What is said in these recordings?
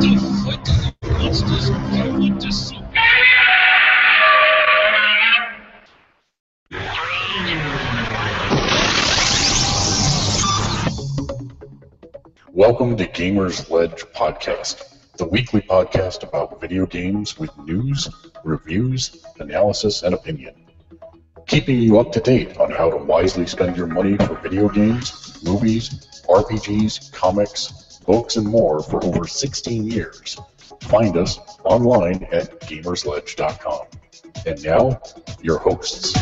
the the monsters? To see. Welcome to Gamersledge Podcast, the weekly podcast about video games with news, reviews, analysis, and opinion. Keeping you up to date on how to wisely spend your money for video games, movies, RPGs, comics, books, and more for over 16 years. Find us online at gamersledge.com. And now, your hosts.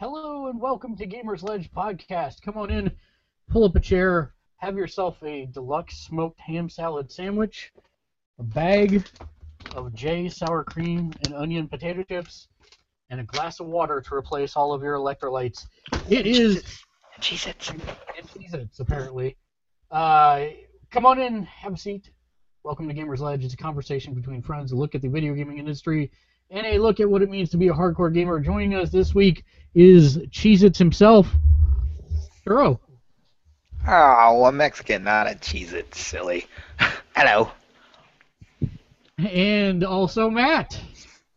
Hello and welcome to Gamersledge Podcast. Come on in, pull up a chair, have yourself a deluxe smoked ham salad sandwich, a bag of J sour cream and onion potato chips, and a glass of water to replace all of your electrolytes. It is Jesus. and Cheez-Its, apparently. Uh, come on in, have a seat. Welcome to Gamersledge. It's a conversation between friends, a look at the video gaming industry, and a look at what it means to be a hardcore gamer. Joining us this week is Cheez-Its himself, Churro. Oh, a Mexican, not a cheese it, silly. Hello. And also Matt.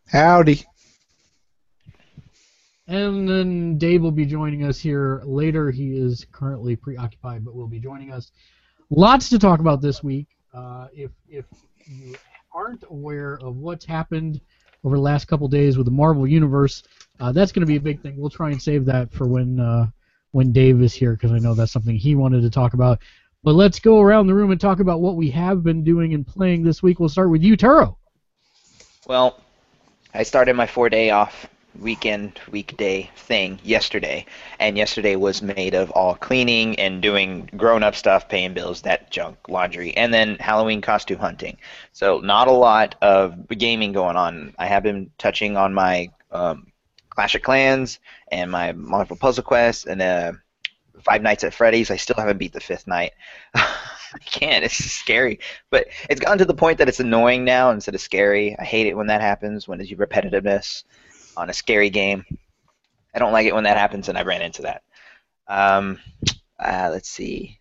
Howdy. And then Dave will be joining us here later. He is currently preoccupied, but will be joining us. Lots to talk about this week. Uh, if if you aren't aware of what's happened over the last couple days with the Marvel Universe, uh, that's going to be a big thing. We'll try and save that for when uh, when Dave is here because I know that's something he wanted to talk about. But let's go around the room and talk about what we have been doing and playing this week. We'll start with you, Turo. Well, I started my four day off weekend, weekday thing yesterday, and yesterday was made of all cleaning and doing grown up stuff, paying bills, that junk, laundry, and then Halloween costume hunting. So, not a lot of gaming going on. I have been touching on my um, Clash of Clans and my Marvel Puzzle Quest and uh, Five Nights at Freddy's. I still haven't beat the fifth night. I can't. It's scary, but it's gotten to the point that it's annoying now instead of scary. I hate it when that happens. When there's repetitiveness on a scary game. I don't like it when that happens, and I ran into that. Um, uh, let's see.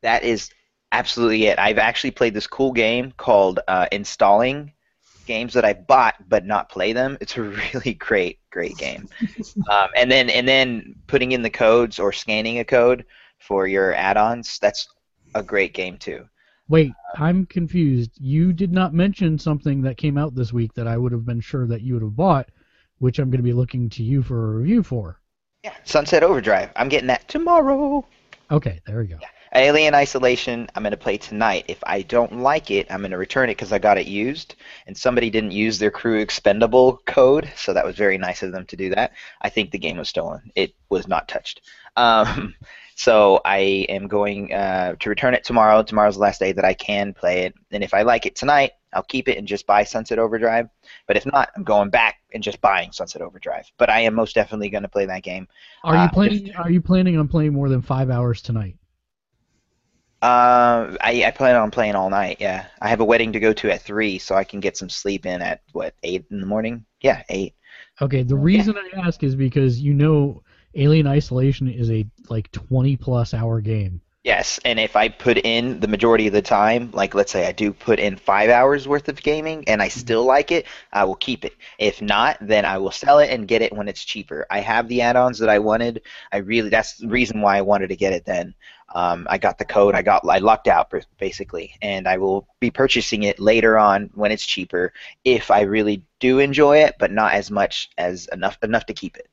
That is absolutely it. I've actually played this cool game called uh, Installing Games that I bought but not play them. It's a really great, great game. um, and then and then putting in the codes or scanning a code for your add-ons. That's a great game too. Wait, I'm confused. You did not mention something that came out this week that I would have been sure that you would have bought, which I'm going to be looking to you for a review for. Yeah, Sunset Overdrive. I'm getting that tomorrow. Okay, there we go. Alien Isolation, I'm going to play tonight. If I don't like it, I'm going to return it because I got it used, and somebody didn't use their crew expendable code, so that was very nice of them to do that. I think the game was stolen. It was not touched. Um, so I am going uh, to return it tomorrow. Tomorrow's the last day that I can play it, and if I like it tonight, I'll keep it and just buy Sunset Overdrive. But if not, I'm going back and just buying Sunset Overdrive. But I am most definitely going to play that game. Are you Uh, planning? Are you planning on playing more than five hours tonight? Uh, I, I plan on playing all night. Yeah, I have a wedding to go to at three, so I can get some sleep in at what eight in the morning. Yeah, eight. Okay, the reason I ask is because you know Alien Isolation is a like 20 plus hour game. Yes, and if I put in the majority of the time, like let's say I do put in five hours worth of gaming and I still like it, I will keep it. If not, then I will sell it and get it when it's cheaper. I have the add-ons that I wanted. I really that's the reason why I wanted to get it then. Um, I got the code. I got I lucked out basically, and I will be purchasing it later on when it's cheaper if I really do enjoy it, but not as much as enough enough to keep it.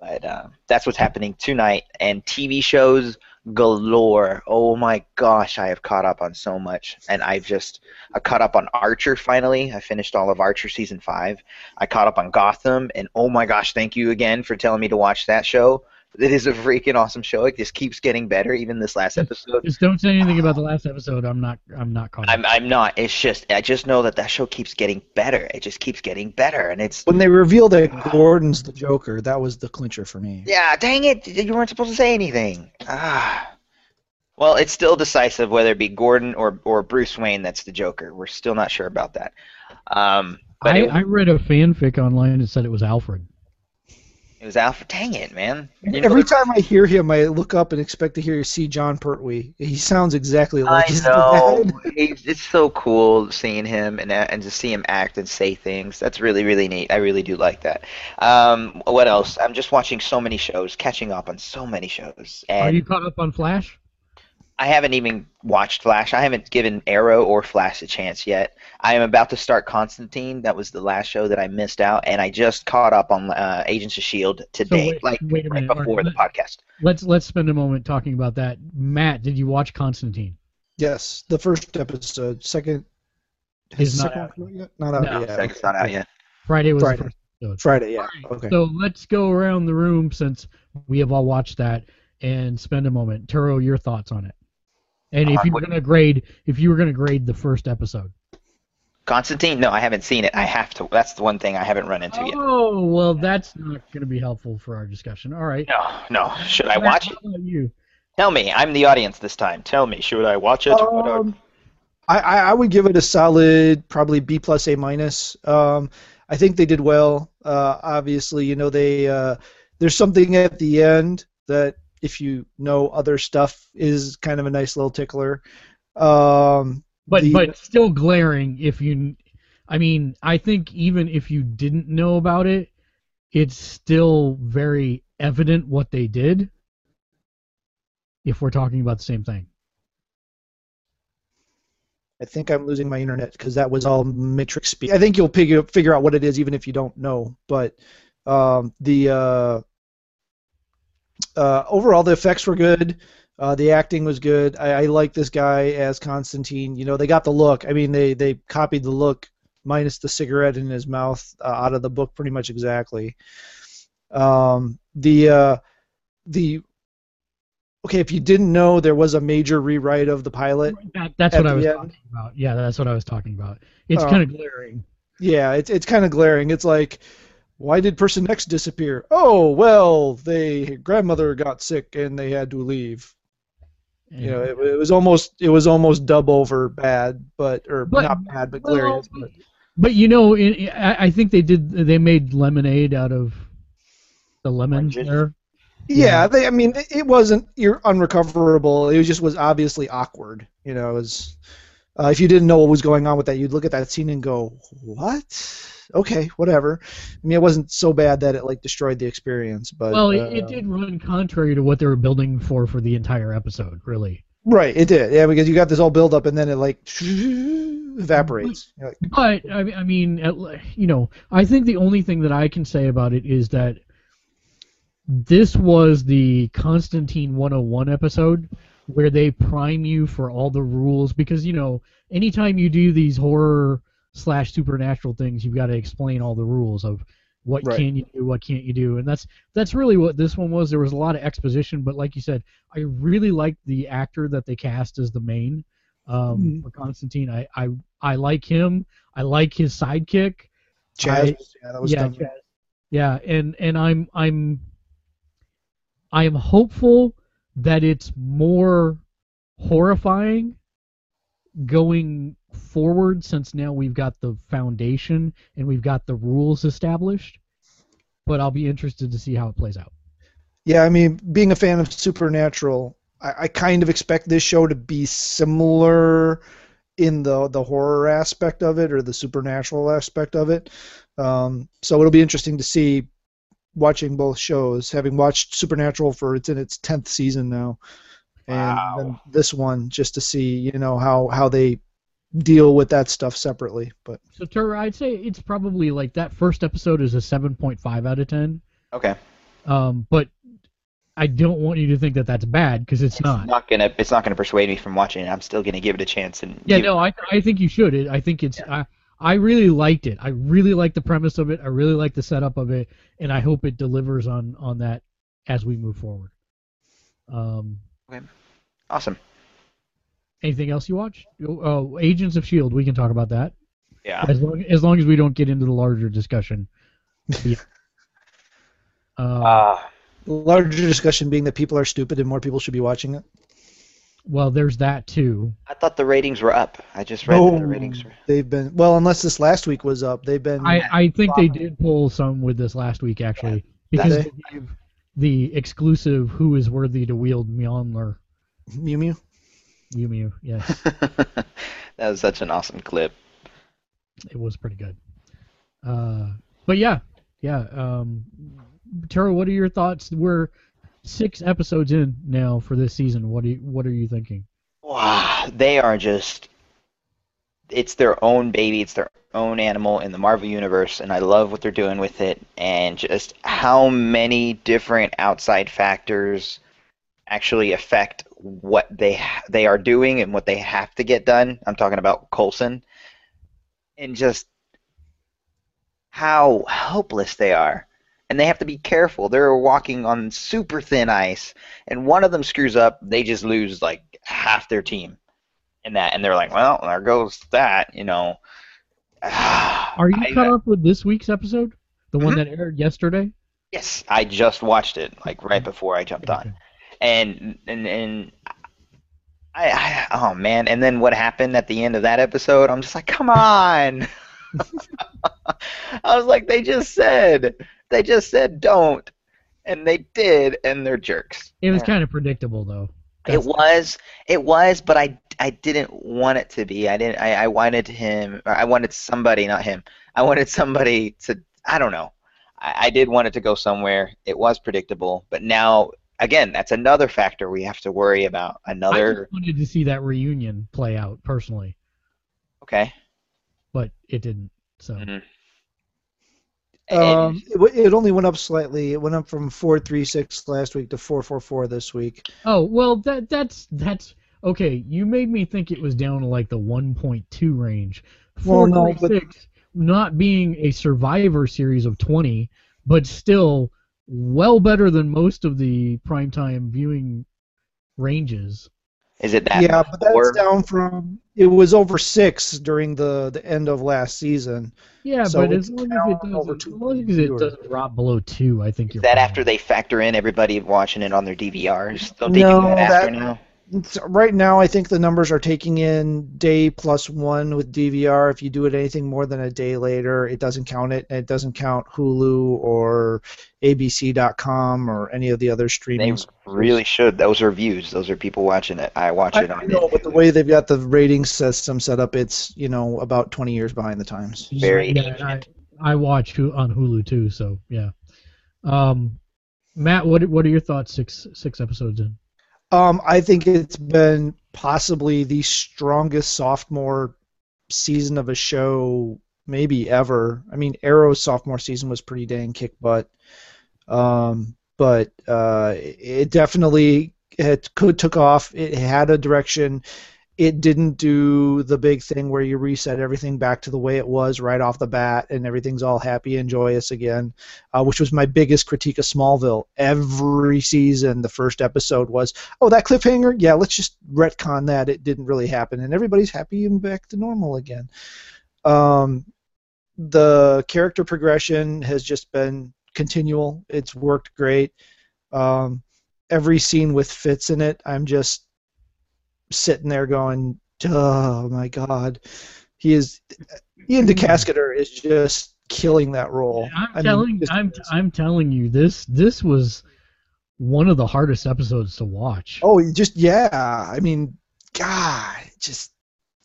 But um, that's what's happening tonight. And TV shows galore. Oh my gosh, I have caught up on so much, and I've just I caught up on Archer finally. I finished all of Archer season five. I caught up on Gotham, and oh my gosh, thank you again for telling me to watch that show. It is a freaking awesome show. It just keeps getting better. Even this last episode. Just don't say anything about the last episode. I'm not. I'm not caught. up. I'm I'm not. It's just I just know that that show keeps getting better. It just keeps getting better, and it's When they revealed that Gordon's the Joker, that was the clincher for me. yeah. Dang it! You weren't supposed to say anything. Ah. Well, it's still decisive whether it be Gordon or or Bruce Wayne that's the Joker. We're still not sure about that. Um, but I, it, I read a fanfic online that said it was Alfred. It was Alfred. Dang it, man! You know Every what- time I hear him, I look up and expect to hear you see Jon Pertwee. He sounds exactly like I his know. dad. He's, it's so cool seeing him and uh, and to see him act and say things. That's really really neat. I really do like that. Um, what else? I'm just watching so many shows, catching up on so many shows, Are you caught up on Flash? I haven't even watched Flash. I haven't given Arrow or Flash a chance yet. I am about to start Constantine. That was the last show that I missed out, and I just caught up on uh, Agents of Shield today, wait- like wait right minute, before the Mark, podcast. Let's let's spend a moment talking about that. Matt, did you watch Constantine? Yes, the first episode. Second. Is not second out. yet? Not out No. yet. Second's not out yet. Friday was Friday. the first episode. Friday, yeah. Alright, Okay. So let's go around the room since we have all watched that and spend a moment. Turo, your thoughts on it. And if Uh, you were gonna grade, if you were gonna grade the first episode. Constantine? No, I haven't seen it. I have to. That's the one thing I haven't run into yet. Oh well, that's not gonna be helpful for our discussion. All right. No, no. Should I watch it? you? Tell me. I'm the audience this time. Tell me. Should I watch it? What I- Um, I, I I would give it a solid, probably B plus A minus. Um, I think they did well. Uh, obviously, you know they uh, there's something at the end that if you know other stuff is kind of a nice little tickler. Um, But the- but still glaring if you I mean, I think even if you didn't know about it, it's still very evident what they did. If we're talking about the same thing. I think I'm losing my internet because that was all Matrix speed. I think you'll figure figure out what it is even if you don't know. But um, the uh, uh, overall the effects were good. Uh, the acting was good. I, I like this guy as Constantine. You know, they got the look. I mean, they they copied the look minus the cigarette in his mouth uh, out of the book pretty much exactly. Um, the uh, the okay, if you didn't know, there was a major rewrite of the pilot. That, that's what I was end. talking about. Yeah, that's what I was talking about. It's Oh. kind of glaring. Yeah, it's it's kind of glaring. It's like, why did person X disappear? Oh, well, they grandmother got sick and they had to leave. You know, it, it was almost it was almost dub over bad, but or But- not bad, but well, glorious. But, But you know, in, I, I think they did. They made lemonade out of the lemon Oranges. there. yeah, they. I mean, it, it wasn't you're unrecoverable. It was just was obviously awkward. You know, it was. Uh, if you didn't know what was going on with that, you'd look at that scene and go, "What? Okay, whatever." I mean, it wasn't so bad that it like destroyed the experience, but well, it, uh, it did run contrary to what they were building for for the entire episode. Really. Right, it did. Yeah, because you got this all build up and then it like evaporates. Like, But I mean, I mean, at you know, I think the only thing that I can say about it is that this was the Constantine 101 episode where they prime you for all the rules because you know, anytime you do these horror slash supernatural things, you've got to explain all the rules of what Right. can you do, what can't you do, and that's that's really what this one was. There was a lot of exposition, but like you said, I really liked the actor that they cast as the main um, Mhm. for Constantine. I, I I like him. I like his sidekick. Chaz, I- yeah, that was yeah. Chaz. Yeah, and and I'm I'm I am hopeful that it's more horrifying going forward since now we've got the foundation and we've got the rules established. But I'll be interested to see how it plays out. Yeah, I mean, being a fan of Supernatural, I, I kind of expect this show to be similar in the the horror aspect of it or the supernatural aspect of it. Um, so it'll be interesting to see watching both shows. Having watched Supernatural for it's in its tenth season now, and Wow. then this one just to see you know how how they deal with that stuff separately. But So Tur, I'd say it's probably like that first episode is a 7.5 out of 10. Okay. Um, but I don't want you to think that that's bad because it's, It's not. not gonna. It's not gonna persuade me from watching it. I'm still gonna give it a chance. And Yeah, give- no, I I think you should. It, I think it's I I really liked it. I really like the premise of it. I really like the setup of it, and I hope it delivers on on that as we move forward. Um, Awesome. anything else you watched? Oh, Agents of Shield. We can talk about that Yeah. as long as long as we don't get into the larger discussion. Yeah. Uh, Uh, larger discussion being that people are stupid and more people should be watching it. Well, there's that too. I thought the ratings were up. I just read that the ratings were. they've been well, unless this last week was up. They've been. I, I think they did pull some with this last week actually because they gave the exclusive "Who is worthy to wield Mjolnir." Mew Mew. Mew Mew, yes, that was such an awesome clip. it was pretty good. Uh, but yeah, yeah. Um, Tara, what are your thoughts? We're six episodes in now for this season. What do you, what are you thinking? Wow, they are just. It's their own baby. It's their own animal in the Marvel universe, and I love what they're doing with it. And just how many different outside factors actually affect what they they are doing and what they have to get done. I'm talking about Coulson, and just how helpless they are. And they have to be careful. They're walking on super thin ice, and one of them screws up, they just lose like half their team in that. And they're like, well, there goes that, you know. Are you I- caught up with this week's episode, the one Mhm. that aired yesterday? Yes, I just watched it like right before I jumped on. And and and I, I oh man, and then what happened at the end of that episode? I'm just like, come on. I was like, they just said, they just said don't, and they did, and they're jerks. It was Yeah. kind of predictable though. It was, it was, but I I didn't want it to be. I didn't. I, I wanted him. Or I wanted somebody, not him. I wanted somebody to. I don't know. I, I did want it to go somewhere. It was predictable, but now again, that's another factor we have to worry about. I Another. just wanted to see that reunion play out personally, Okay. but it didn't. So Mhm. Um, it, it only went up slightly. It went up from four three six last week to four four four this week. Oh well, that that's that's okay. You made me think it was down to like the 1.2 range. Well, no, but- 436 not being a Survivor series of 20, but still well better than most of the primetime viewing ranges. Is it that? yeah, but that's or- down from. It was over six during the the end of last season. Yeah, So but as long as it doesn't, as long as it doesn't drop below two, I think Is you're. that fine. after they factor in everybody watching it on their DVRs? Don't they No, do that after that- now? It's, right now, I think the numbers are taking in day plus one with DVR. If you do it anything more than a day later, it doesn't count it. and It doesn't count Hulu or ABC.com or any of the other They streaming. really should. Those are views. Those are people watching it. I watch I it on. know, but the way they've got the rating system set up, it's you know about 20 years behind the times. very Yeah, I, I watch on Hulu too, so yeah. Um, Matt, what what are your thoughts? Six six episodes in. Um, I think it's been possibly the strongest sophomore season of a show maybe ever. I mean, Arrow's sophomore season was pretty dang kick butt. Um, but uh, it definitely it could took off. It had a direction. It didn't do the big thing where you reset everything back to the way it was right off the bat and everything's all happy and joyous again, uh, which was my biggest critique of Smallville. Every season, the first episode was, oh, that cliffhanger? Yeah, let's just retcon that. It didn't really happen. And everybody's happy and back to normal again. Um, the character progression has just been continual. It's worked great. Um, every scene with Fitz in it, I'm just sitting there going, "Oh my God, he is." Iain De Caestecker is just killing that role. I'm I mean, telling I'm I'm telling you this this was one of the hardest episodes to watch. Oh, just yeah. I mean, God, just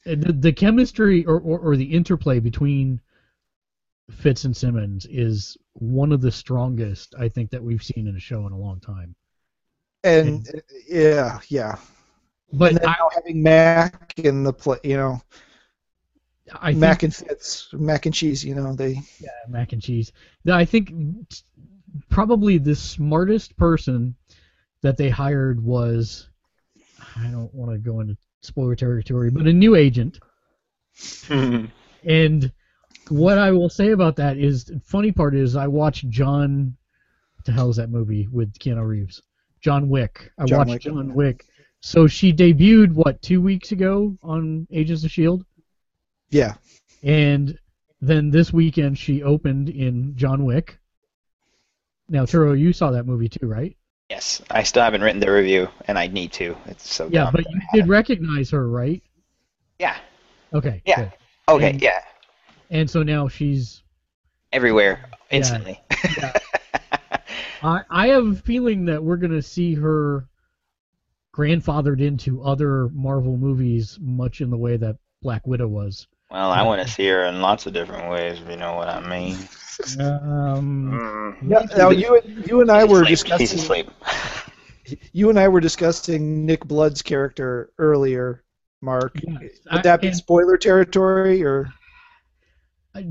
The, the chemistry or, or, or the interplay between Fitz and Simmons is one of the strongest I think that we've seen in a show in a long time. and uh, yeah, yeah. But and then I, now having Mac in the play, you know, I think Mac and Fitz, Mac and cheese, you know, they Yeah, mac and cheese. No, I think probably the smartest person that they hired was I don't want to go into spoiler territory, but a new agent. And what I will say about that is, funny part is, I watched John. What the hell is that movie with Keanu Reeves? John Wick. I John watched Wick. John Wick. So she debuted what two weeks ago on Agents of Shield, yeah. and then this weekend she opened in John Wick. Now, Turo, you saw that movie too, right? Yes, I still haven't written the review, and I need to. It's so Yeah, but you did recognize her, right? Yeah. Okay. Yeah. good. Okay. And- Yeah. And so now she's. Everywhere instantly. I I have a feeling that we're gonna see her grandfathered into other Marvel movies, much in the way that Black Widow was. well, I want to see her in lots of different ways. If you know what I mean. Um, Mm. Yeah, now you you and I He's were asleep. Discussing asleep. you and I were discussing Nick Blood's character earlier, Mark. Yes, I- Would that be spoiler territory or?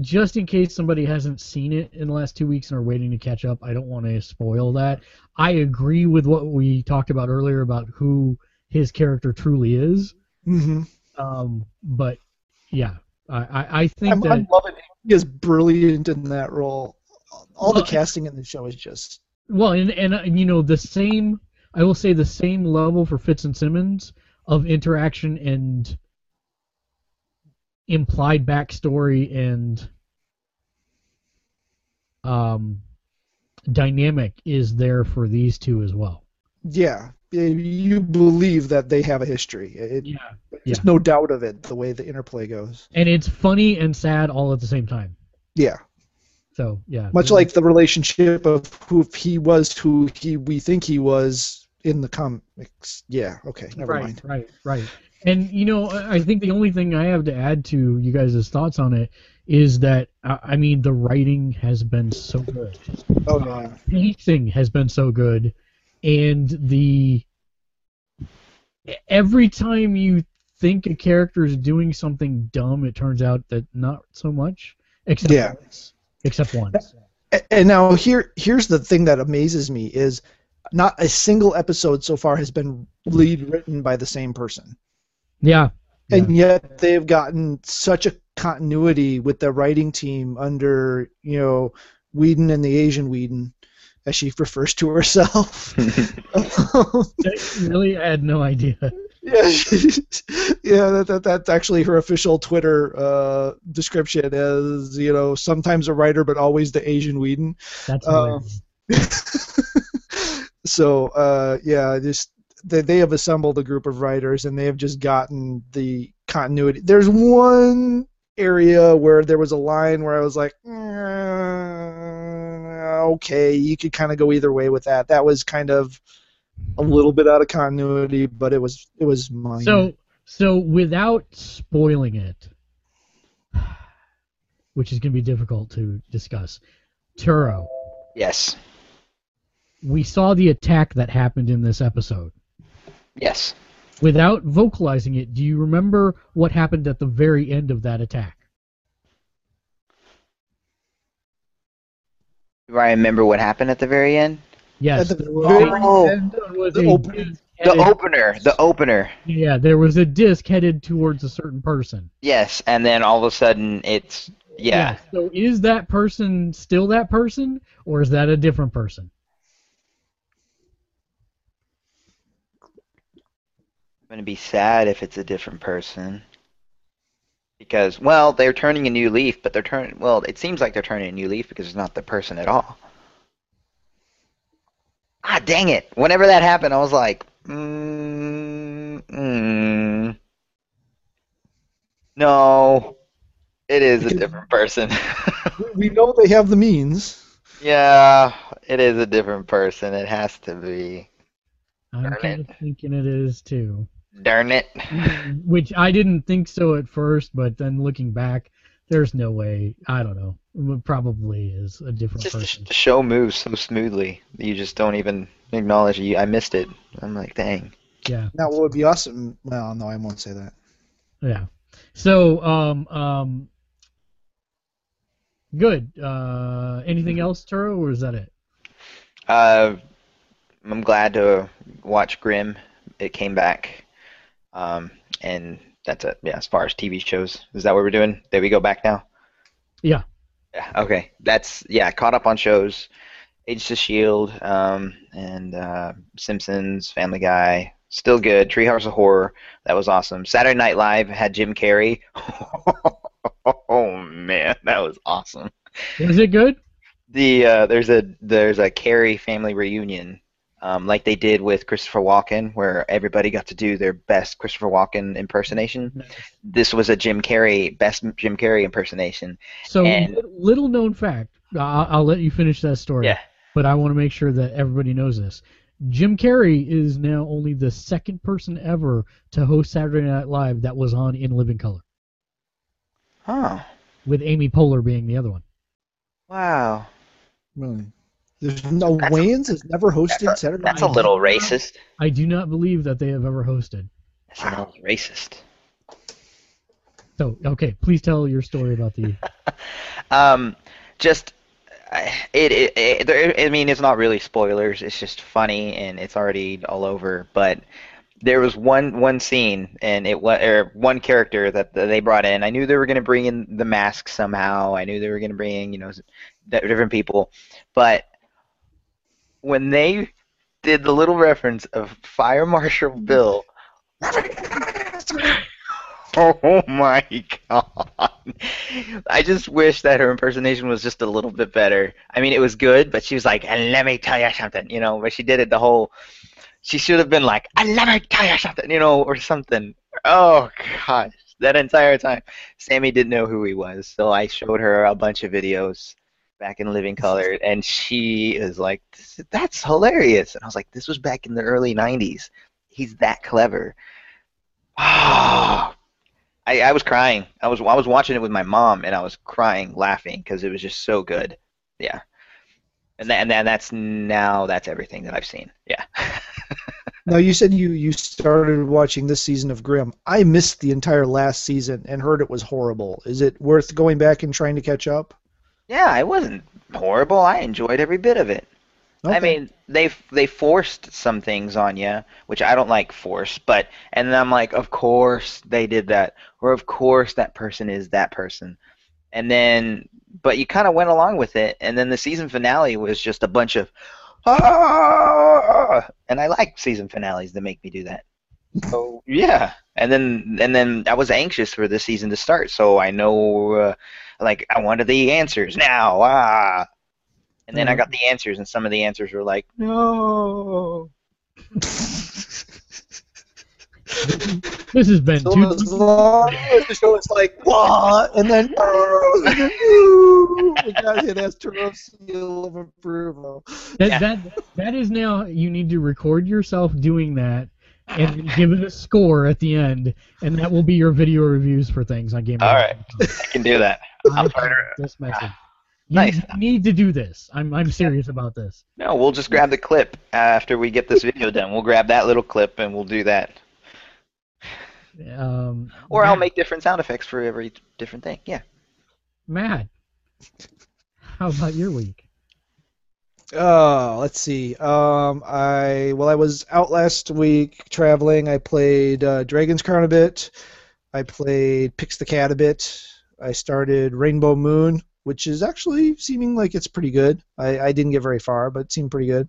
Just in case somebody hasn't seen it in the last two weeks and are waiting to catch up, I don't want to spoil that. I agree with what we talked about earlier about who his character truly is. Mm-hmm. Um, but yeah, I, I, I think I'm, that I'm loving it. He is brilliant in that role. All the casting in the show is just well, and, and uh, you know the same. I will say the same level for Fitz and Simmons of interaction and implied backstory and um, dynamic is there for these two as well. yeah. You believe that they have a history. It, Yeah, There's yeah. no doubt of it. The way the interplay goes. and it's funny and sad all at the same time. Yeah. So yeah, Much like the relationship of who he was who he we think he was in the comics. Yeah. Okay. Never right, mind. right, right. And you know, I think the only thing I have to add to you guys' thoughts on it is that I mean the writing has been so good, Oh yeah. pacing has been so good, and the every time you think a character is doing something dumb, it turns out that not so much, except Yeah. once, except once. And now here here's the thing that amazes me is not a single episode so far has been lead written by the same person. Yeah, yeah. And yet they've gotten such a continuity with the writing team under, you know, Whedon and the Asian Whedon, as she refers to herself. really, I had no idea. yeah, yeah, that, that that's actually her official Twitter uh, description as you know sometimes a writer but always the Asian Whedon. That's Um, so uh, yeah, just they they have assembled a group of writers and they have just gotten the continuity. There's one area where there was a line where I was like, "Mm, okay, you could kind of go either way with that. That was kind of a little bit out of continuity, but it was it was minor. So, so without spoiling it, which is going to be difficult to discuss, Turo, yes. we saw the attack that happened in this episode. Yes. Without vocalizing it, do you remember what happened at the very end of that attack? Do I remember what happened at the very end? Yes. At the very Oh. end was the a opening- The opener. The opener. yeah, there was a disc headed towards a certain person. Yes, and then all of a sudden it's yeah. So is that person still that person, or is that a different person? I'm gonna be sad if it's a different person. Because well, they're turning a new leaf, but they're turning well, it seems like they're turning a new leaf because it's not the person at all. Ah dang it. Whenever that happened I was like, mm, mm, No. It is a different person. we know they have the means. yeah, it is a different person. It has to be. I'm kind of thinking it is too. Darn it. Which I didn't think so at first, but then looking back, there's no way. I don't know. It probably is a different Just the, person. the show moves so smoothly that you just don't even acknowledge you. I missed it. I'm like, dang. Yeah, Now, what would be awesome? Well, no, I won't say that. yeah. So, um, um, good. Uh, anything else, Turo, or is that it? Uh, I'm glad to watch Grimm. It came back, um, and that's it. Yeah, as far as TV shows, is that what we're doing? Did we go back now? Yeah. Yeah. Okay. That's yeah. Caught up on shows. Agents of Shield, um, and uh, Simpsons, Family Guy, still good. Treehouse of Horror, that was awesome. Saturday Night Live had Jim Carrey. oh man, that was awesome. Was it good? The uh, there's a there's a Carrey family reunion um, like they did with Christopher Walken, where everybody got to do their best Christopher Walken impersonation. This was a Jim Carrey best Jim Carrey impersonation. So And- little- little known fact. I'll, I'll let you finish that story. Yeah. But I want to make sure that everybody knows this. Jim Carrey is now only the second person ever to host Saturday Night Live that was on in living color, Oh, with Amy Poehler being the other one. wow. Really? There's no Wayans has never hosted Saturday That's Night a little racist. I do not believe that they have ever hosted. That's a little racist. So okay, please tell your story about the. Um, just I- it, it, it there, I mean, it's not really spoilers. It's just funny and it's already all over. But there was one one scene and it was or one character that, that they brought in. I knew they were going to bring in the mask somehow. I knew they were going to bring in you know different people, but when they did the little reference of Fire Marshal Bill. Oh my god. I just wish that her impersonation was just a little bit better. I mean, it was good, but she was like, and let me tell you something, you know, but she did it the whole. She should have been like, and let me tell you something, you know, or something. Oh gosh, that entire time. Sammy didn't know who he was, so I showed her a bunch of videos back in Living Color, and she is like, that's hilarious. And I was like, this was back in the early 90s. He's that clever. I, I was crying. I was I was watching it with my mom, and I was crying, laughing because it was just so good. Yeah, and then and then that's now that's everything that I've seen. Yeah. Now you said you you started watching this season of Grimm. I missed the entire last season and heard it was horrible. Is it worth going back and trying to catch up? Yeah, it wasn't horrible. I enjoyed every bit of it. I mean, they they forced some things on you, which I don't like force, but and then I'm like, of course they did that, or of course that person is that person, and then but you kind of went along with it, and then the season finale was just a bunch of ah, and I like season finales that make me do that. So yeah, and then and then I was anxious for this season to start, so I know uh, like I wanted the answers now. Ah, and then I Mhm. got the answers, and some of the answers were like, no. This has been So two. as long as the show is like what, and then we got hit as Turbo seal of approval. That, Yeah. that that is now. You need to record yourself doing that and give it a score at the end, and that will be your video reviews for things on Game. All right. I can do that. I I'll to- this message. You Nice. need to do this. I'm I'm serious about this. No, we'll just grab the clip after we get this video done. We'll grab that little clip and we'll do that. Um, Or I'll make different sound effects for every different thing. Yeah. Matt. How about your week? Oh, let's see. Um, I well, I was out last week traveling. I played uh, Dragon's Crown a bit. I played Pix the Cat a bit. I started Rainbow Moon, which is actually seeming like it's pretty good. I, I didn't get very far, but it seemed pretty good.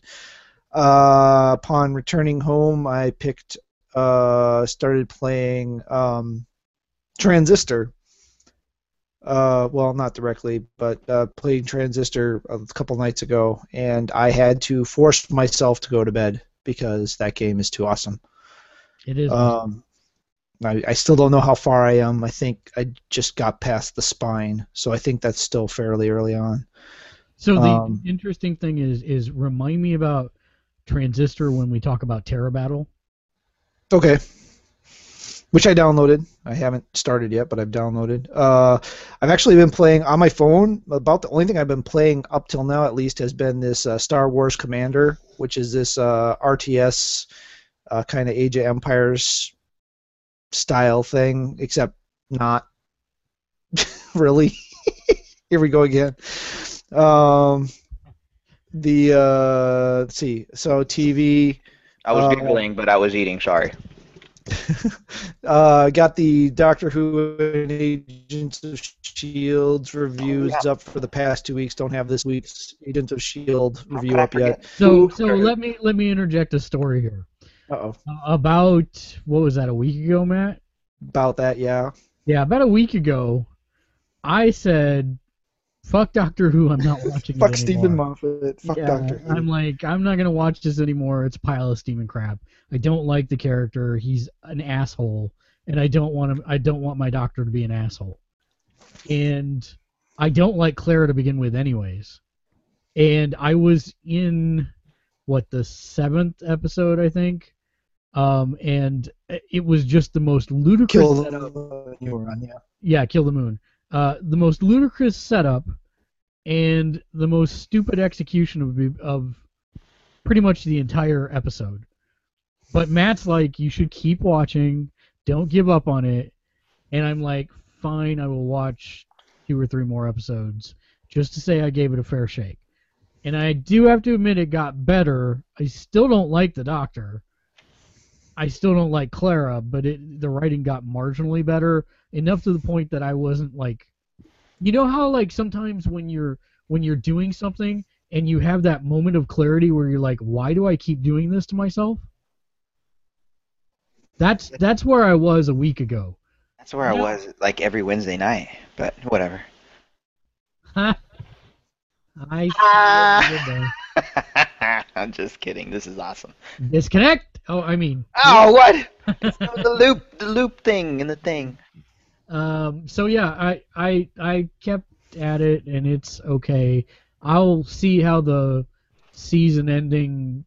Uh, upon returning home, I picked, uh, started playing um, Transistor. Uh, well, not directly, but uh, playing Transistor a couple nights ago, and I had to force myself to go to bed because that game is too awesome. It is. Um, I, I still don't know how far I am. I think I just got past the spine, so I think that's still fairly early on. so the um, interesting thing is is remind me about Transistor when we talk about Terra Battle. Okay. Which I downloaded. I haven't started yet, but I've downloaded. Uh, I've actually been playing on my phone. About the only thing I've been playing up till now, at least, has been this uh, Star Wars Commander, which is this uh, RTS uh, kind of Age of Empires style thing, except not really. Here we go again. Um, the uh, let's see. So TV. I was Uh, googling, but I was eating. Sorry. uh, got the Doctor Who and Agents of Shields reviews Oh, yeah. up for the past two weeks. Don't have this week's Agents of Shield review up yet. So so let me let me interject a story here. Uh oh. Uh, about what was that a week ago, Matt? About that, yeah. Yeah, about a week ago, I said fuck Doctor Who. I'm not watching. Fuck Steven. Moffat. Fuck Yeah, Doctor. Who. I'm like, I'm not gonna watch this anymore. It's a pile of steaming crap. I don't like the character. He's an asshole, and I don't want him. I don't want my doctor to be an asshole. And I don't like Clara to begin with, anyways. And I was in what the seventh episode, I think. Um, and it was just the most ludicrous Kill setup you were on, yeah. yeah, Kill the Moon. Uh, the most ludicrous setup and the most stupid execution of of pretty much the entire episode. But Matt's like, you should keep watching, don't give up on it, and I'm like, fine, I will watch two or three more episodes just to say I gave it a fair shake. And I do have to admit it got better. I still don't like the Doctor. I still don't like Clara, but it the writing got marginally better enough to the point that I wasn't like you know how like sometimes when you're when you're doing something and you have that moment of clarity where you're like why do I keep doing this to myself? That's that's where I was a week ago. That's where I Yeah. was like every Wednesday night, but whatever. I Ah. I'm just kidding. This is awesome. disconnect. Oh, I mean, Oh, what? the loop, the loop thing and the thing. Um, so yeah, I, I I kept at it, and it's okay. I'll see how the season ending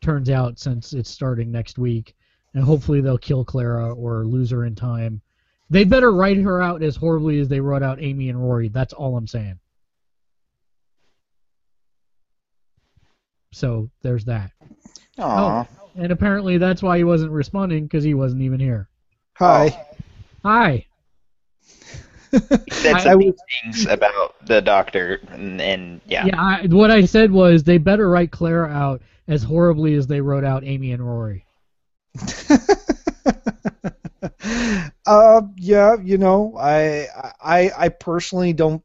turns out since it's starting next week, and hopefully they'll kill Clara or lose her in time. They better write her out as horribly as they wrote out Amy and Rory. That's all I'm saying. So there's that. Aw. And apparently that's why he wasn't responding because he wasn't even here. Hi. Hi. He said some I was- things about the doctor, and, and yeah. Yeah, I, what I said was they better write Clara out as horribly as they wrote out Amy and Rory. uh, yeah, you know, I, I, I personally don't,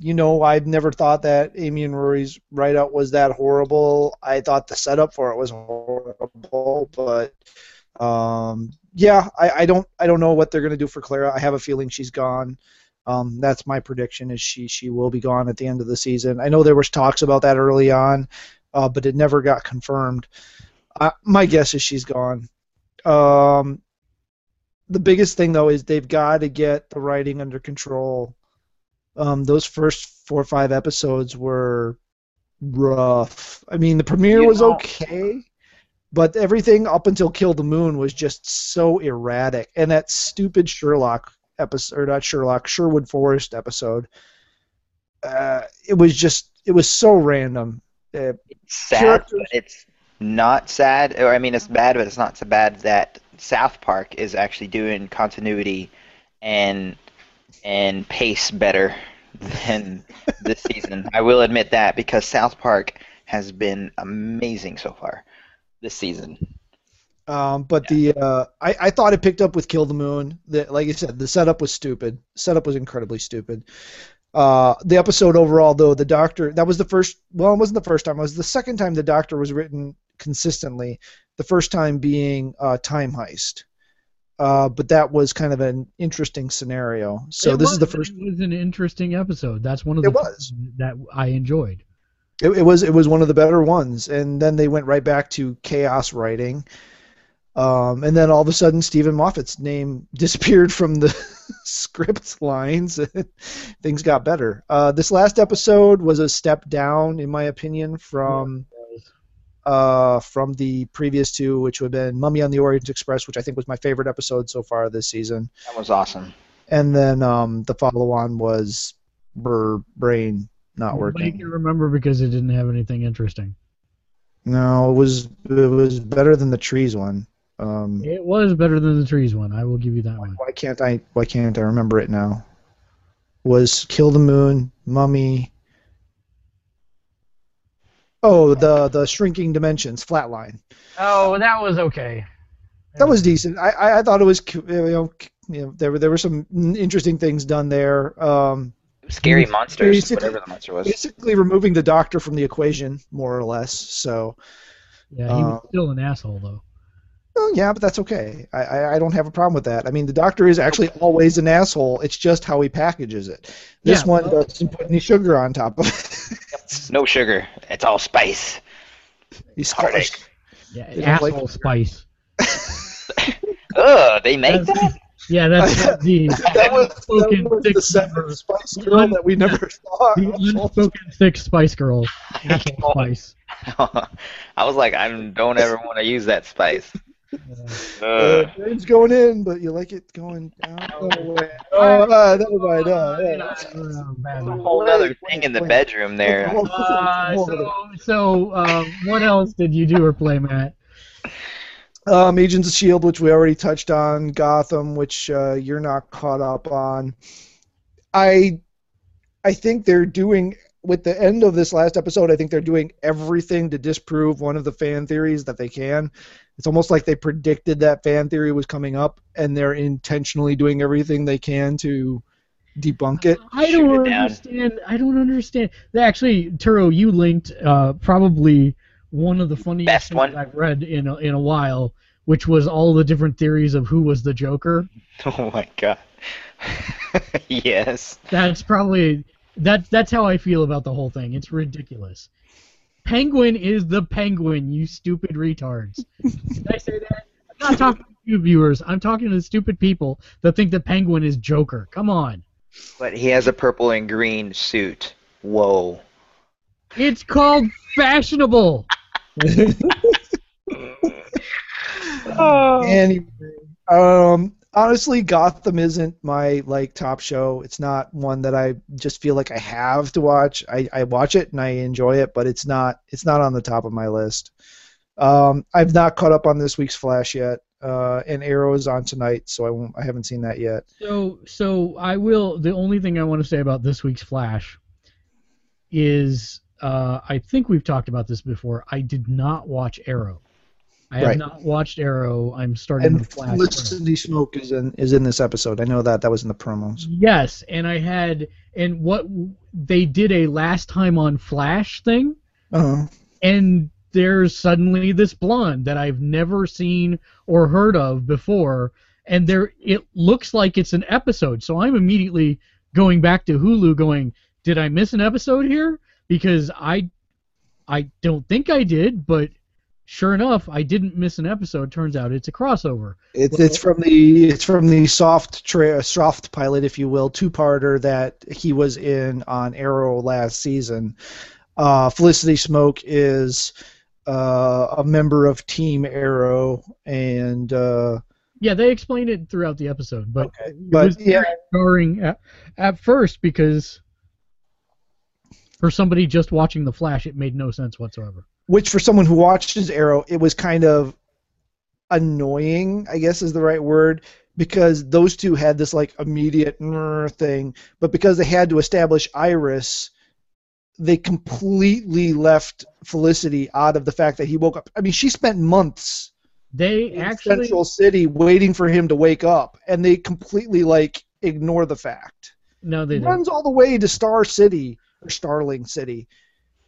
you know, I've never thought that Amy and Rory's write out was that horrible. I thought the setup for it was horrible, but, um, yeah, I, I don't, I don't know what they're gonna do for Clara. I have a feeling she's gone. Um, that's my prediction is she she will be gone at the end of the season. I know there was talks about that early on, uh, but it never got confirmed. Uh, my guess is she's gone. Um, the biggest thing though is they've got to get the writing under control. Um, those first four or five episodes were rough. I mean, the premiere You was okay, but everything up until Kill the Moon was just so erratic. And that stupid Sherlock episode, or not Sherlock, Sherwood Forest episode, uh, it was just, it was so random. Uh, sad, Characters- but it's not sad. Or I mean, it's bad, but it's not so bad that South Park is actually doing continuity and and pace better than this season. I will admit that because South Park has been amazing so far this season. Um, but the uh, I, I thought it picked up with Kill the Moon. The, like I said, the setup was stupid. Setup was incredibly stupid. Uh, the episode overall, though, the Doctor that was the first. Well, it wasn't the first time. It was the second time the Doctor was written consistently. The first time being uh, Time Heist. Uh, but that was kind of an interesting scenario. So It this is the first. It was an interesting episode. That's one of the. It was. that I enjoyed. It, it was it was one of the better ones, and then they went right back to chaos writing, um, and then all of a sudden Steven Moffat's name disappeared from the script lines. and Things got better. Uh, this last episode was a step down, in my opinion, from uh, from the previous two, which would have been Mummy on the Orient Express, which I think was my favorite episode so far this season, That was awesome. and then um, the follow-on was Brr Brain not Nobody working. I can remember because it didn't have anything interesting. No, it was it was better than the trees one. Um, It was better than the trees one. I will give you that one. why can't I why can't I remember it now? Was Kill the Moon, Mummy. Oh, the the shrinking dimensions, Flatline. Oh, that was okay. That was decent. I, I, I thought it was you know, you know there were there were some interesting things done there. Um, Scary monsters, basically- whatever the monster was. basically removing the Doctor from the equation, more or less. So Yeah, he was Uh, still an asshole though. Well, yeah, but that's okay. I, I, I don't have a problem with that. I mean, the Doctor is actually always an asshole. It's just how he packages it. This Yeah, one well- doesn't put any sugar on top of it. No sugar. It's all spice. He's Heartache. Yeah, You don't like asshole spice. Ugh, they make That's- that? Yeah, that's what the that was, that unspoken was thick the seventh member- spice girl that we never saw. the unspoken thick spice girl. Asshole spice. I was like, I don't ever want to use that spice. Uh, Ugh. James going in, but you like it going down. Oh, wait. oh uh, never mind. Uh, yeah. Uh, a whole other thing in the bedroom there. Uh, so, so uh, what else did you do or play, Matt? Um, Agents of Shield, which we already touched on, Gotham, which uh, you're not caught up on. I, I think they're doing with the end of this last episode. I think they're doing everything to disprove one of the fan theories that they can. It's almost like they predicted that fan theory was coming up, and they're intentionally doing everything they can to debunk it. I don't it down. understand. I don't understand. Actually, Turo, you linked uh, probably one of the funniest Best things one. I've read in a, in a while, which was all the different theories of who was the Joker. Oh my god. yes. That's probably that. That's how I feel about the whole thing. It's ridiculous. Penguin is the Penguin, you stupid retards. Did I say that? I'm not talking to you viewers. I'm talking to the stupid people that think the Penguin is Joker. Come on. But he has a purple and green suit. Whoa. It's called fashionable. Anyway, um, honestly, Gotham isn't my like top show. It's not one that I just feel like I have to watch. I, I watch it and I enjoy it, but it's not it's not on the top of my list. Um, I've not caught up on this week's Flash yet, uh, and Arrow is on tonight, so I won't. I haven't seen that yet. So, so I will. The only thing I want to say about this week's Flash is, uh, I think we've talked about this before. I did not watch Arrow. I have Right. not watched Arrow. I'm starting And the Flash. Felicity Smoak is in is in this episode. I know that. That was in the promos. Yes, and I had, and what they did a last time on Flash thing, Uh, and there's suddenly this blonde that I've never seen or heard of before, and there it looks like it's an episode. So I'm immediately going back to Hulu, going, did I miss an episode here? Because I, I don't think I did, but sure enough, I didn't miss an episode. Turns out it's a crossover. It's Well- it's from the it's from the soft tra- soft pilot, if you will, two parter that he was in on Arrow last season. Uh, Felicity Smoak is uh, a member of Team Arrow, and uh, Yeah, they explained it throughout the episode, but Okay, it but was yeah. jarring at, at first because for somebody just watching the Flash, it made no sense whatsoever. which for someone who watches Arrow, it was kind of annoying, I guess is the right word, because those two had this like immediate thing, but because they had to establish Iris, they completely left Felicity out of the fact that he woke up. I mean, she spent months They in actually Central City waiting for him to wake up, and they completely like ignore the fact. no, they He don't. runs all the way to Star City or Starling City.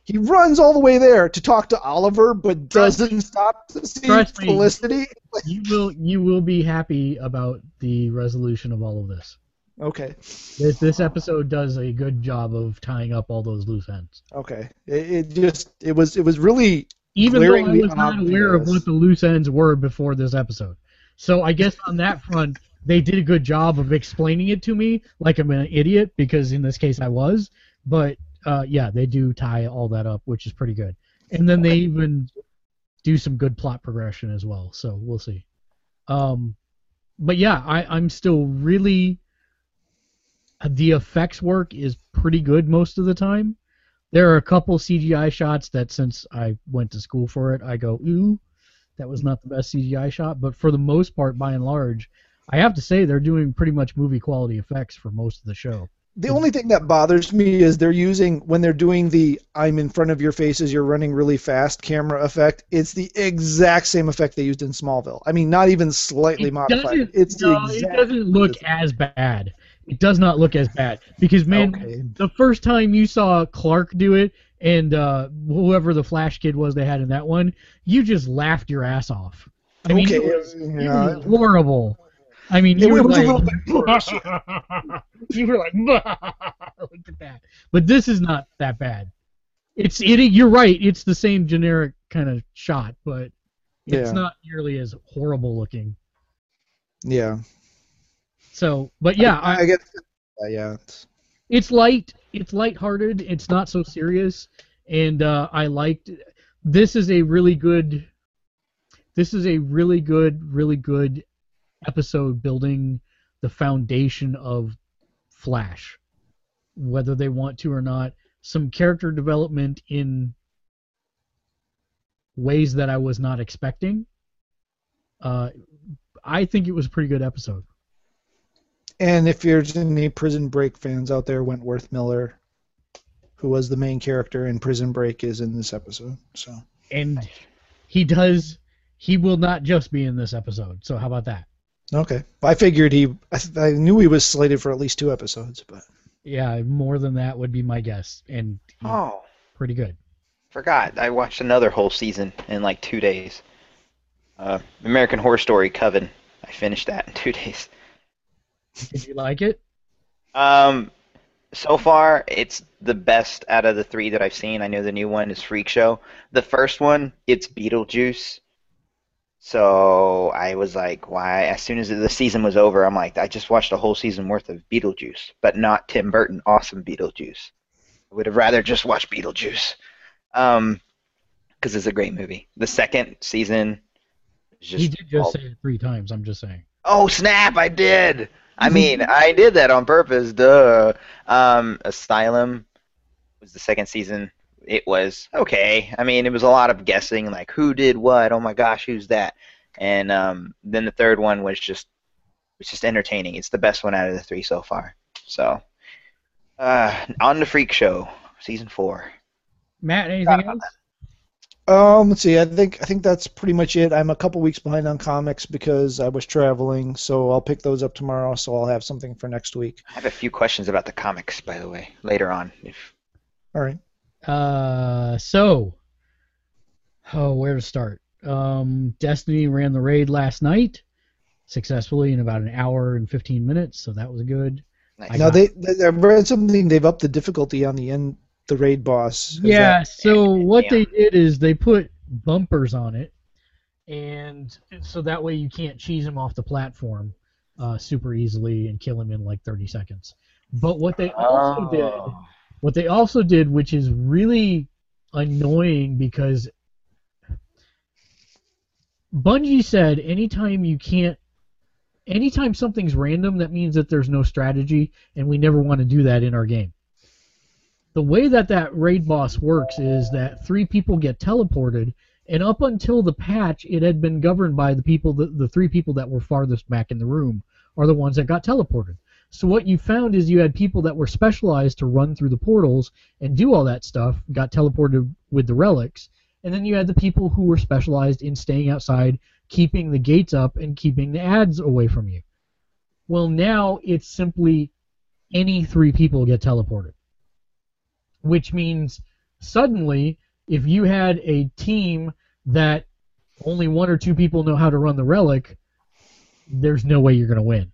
He runs all the way there to talk to Oliver, but doesn't stop to see Trust me. Felicity. You will you will be happy about the resolution of all of this. Okay, This this episode does a good job of tying up all those loose ends. okay. It, it just it was it was really Even though I was not aware of what the loose ends were before this episode. So I guess on that front, they did a good job of explaining it to me like I'm an idiot because in this case I was. But uh, yeah, they do tie all that up, which is pretty good. And then they even do some good plot progression as well. So we'll see. Um, but yeah, I, I'm still really. The effects work is pretty good most of the time. There are a couple CGI shots that, since I went to school for it, I go, ooh, that was not the best CGI shot. But for the most part, by and large, I have to say they're doing pretty much movie quality effects for most of the show. The only thing that bothers me is they're using when they're doing the I'm in front of your face as you're running really fast camera effect. It's the exact same effect they used in Smallville. I mean, not even slightly It modified. It's the no, it doesn't look as bad. It does not look as bad because man, Okay. the first time you saw Clark do it and uh, whoever the Flash kid was they had in that one, you just laughed your ass off. I mean, okay, it was, it was horrible. I mean, you were like, little bit worse. you were like, look at that. But this is not that bad. It's it. You're right. It's the same generic kind of shot, but it's Yeah. not nearly as horrible looking. yeah. So, but yeah, I, I, get. Uh, yeah. it's- it's light. It's lighthearted. It's not so serious, and uh, I liked. This is a really good. This is a really good, really good episode building the foundation of Flash, whether they want to or not. Some character development in ways that I was not expecting. Uh, I think it was a pretty good episode. And if there's any Prison Break fans out there, Wentworth Miller, who was the main character in Prison Break, is in this episode. So and he does he will not just be in this episode so how about that okay, I figured he. I, I knew he was slated for at least two episodes, but yeah more than that would be my guess and he's Oh, pretty good forgot. I watched another whole season in like two days. Uh, American Horror Story Coven. I finished that in two days. did you like it Um, so far, it's the best out of the three that I've seen. I know the new one is Freak Show. The first one, it's Beetlejuice. So I was like, why? As soon as the season was over, I'm like, I just watched a whole season worth of Beetlejuice, but not Tim Burton, awesome Beetlejuice. I would have rather just watched Beetlejuice, um, because it's a great movie. The second season just he did just all- say it three times i'm just saying Oh snap! I did. I mean, I did that on purpose. Duh. Um, Asylum was the second season. It was okay. I mean, it was a lot of guessing, like who did what. Oh my gosh, who's that? And um, then the third one was just was just entertaining. It's the best one out of the three so far. So, uh, on the Freak Show, season four. matt anything else Um, let's see. I think I think that's pretty much it. I'm a couple weeks behind on comics because I was traveling, so I'll pick those up tomorrow. So I'll have something for next week. I have a few questions about the comics, by the way, later on. If All right. Uh so oh where to start um destiny ran the raid last night successfully in about an hour and 15 minutes so that was good nice. Now got- they, they I've read something. They've upped the difficulty on the end the raid boss. Is Yeah, that- so what Yeah. they did is they put bumpers on it, and so that way you can't cheese him off the platform uh, super easily and kill him in like 30 seconds. But what they also did, Oh. What they also did, which is really annoying because Bungie said anytime you can't, anytime something's random, that means that there's no strategy, and we never want to do that in our game the way that that raid boss works is that three people get teleported, and up until the patch, it had been governed by the people, the, the three people that were farthest back in the room are the ones that got teleported. So what you found is you had people that were specialized to run through the portals and do all that stuff, got teleported with the relics, and then you had the people who were specialized in staying outside, keeping the gates up, and keeping the ads away from you. Well, now it's simply any three people get teleported which means suddenly if you had a team that only one or two people know how to run the relic, there's no way you're going to win.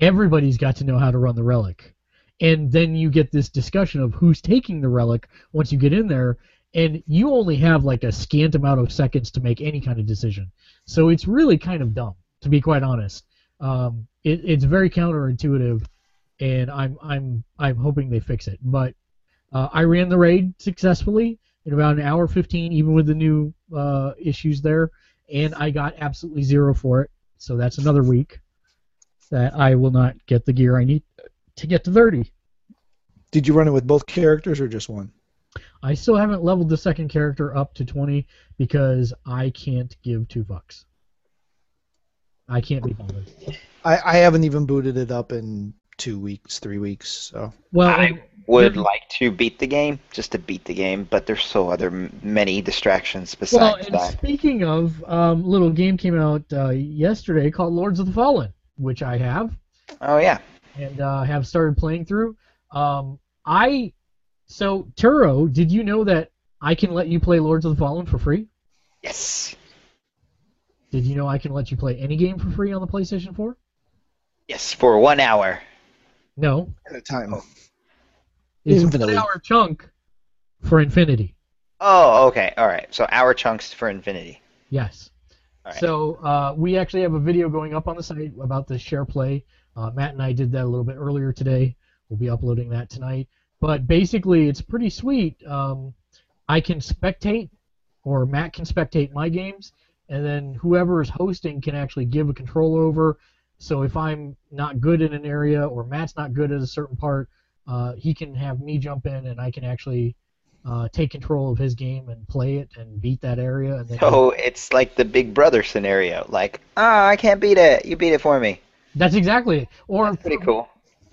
Everybody's got to know how to run the relic. And then you get this discussion of who's taking the relic once you get in there, and you only have like a scant amount of seconds to make any kind of decision. So it's really kind of dumb, to be quite honest. Um, it, it's very counterintuitive, and I'm I'm I'm hoping they fix it. But uh, I ran the raid successfully in about an hour 15, even with the new uh, issues there, and I got absolutely zero for it. So that's another week that I will not get the gear I need to get to 30. Did you run it with both characters or just one? I still haven't leveled the second character up to 20 because I can't give two fucks. I can't be bothered. I, I haven't even booted it up in two weeks, three weeks. So Well, I would There- like to beat the game, just to beat the game, but there's so other many distractions besides well, and that. speaking of, um, little game came out uh, yesterday called Lords of the Fallen, which I have. Oh yeah, and uh, have started playing through. Um, I so Turo, did you know that I can let you play Lords of the Fallen for free? yes. Did you know I can let you play any game for free on the PlayStation 4? Yes, for one hour. No. At a time. It's Infinitely. one hour chunk for infinity. Oh, okay. All right. So hour chunks for infinity. Yes. Right. So uh, we actually have a video going up on the site about the share play. Uh, Matt and I did that a little bit earlier today. We'll be uploading that tonight. But basically, it's pretty sweet. Um, I can spectate, or Matt can spectate my games, and then whoever is hosting can actually give a control over. So if I'm not good in an area, or Matt's not good at a certain part, uh, he can have me jump in, and I can actually uh, take control of his game and play it and beat that area. And then So it's like the Big Brother scenario. Like, ah, I can't beat it. You beat it for me. That's exactly it. Or That's pretty for, cool.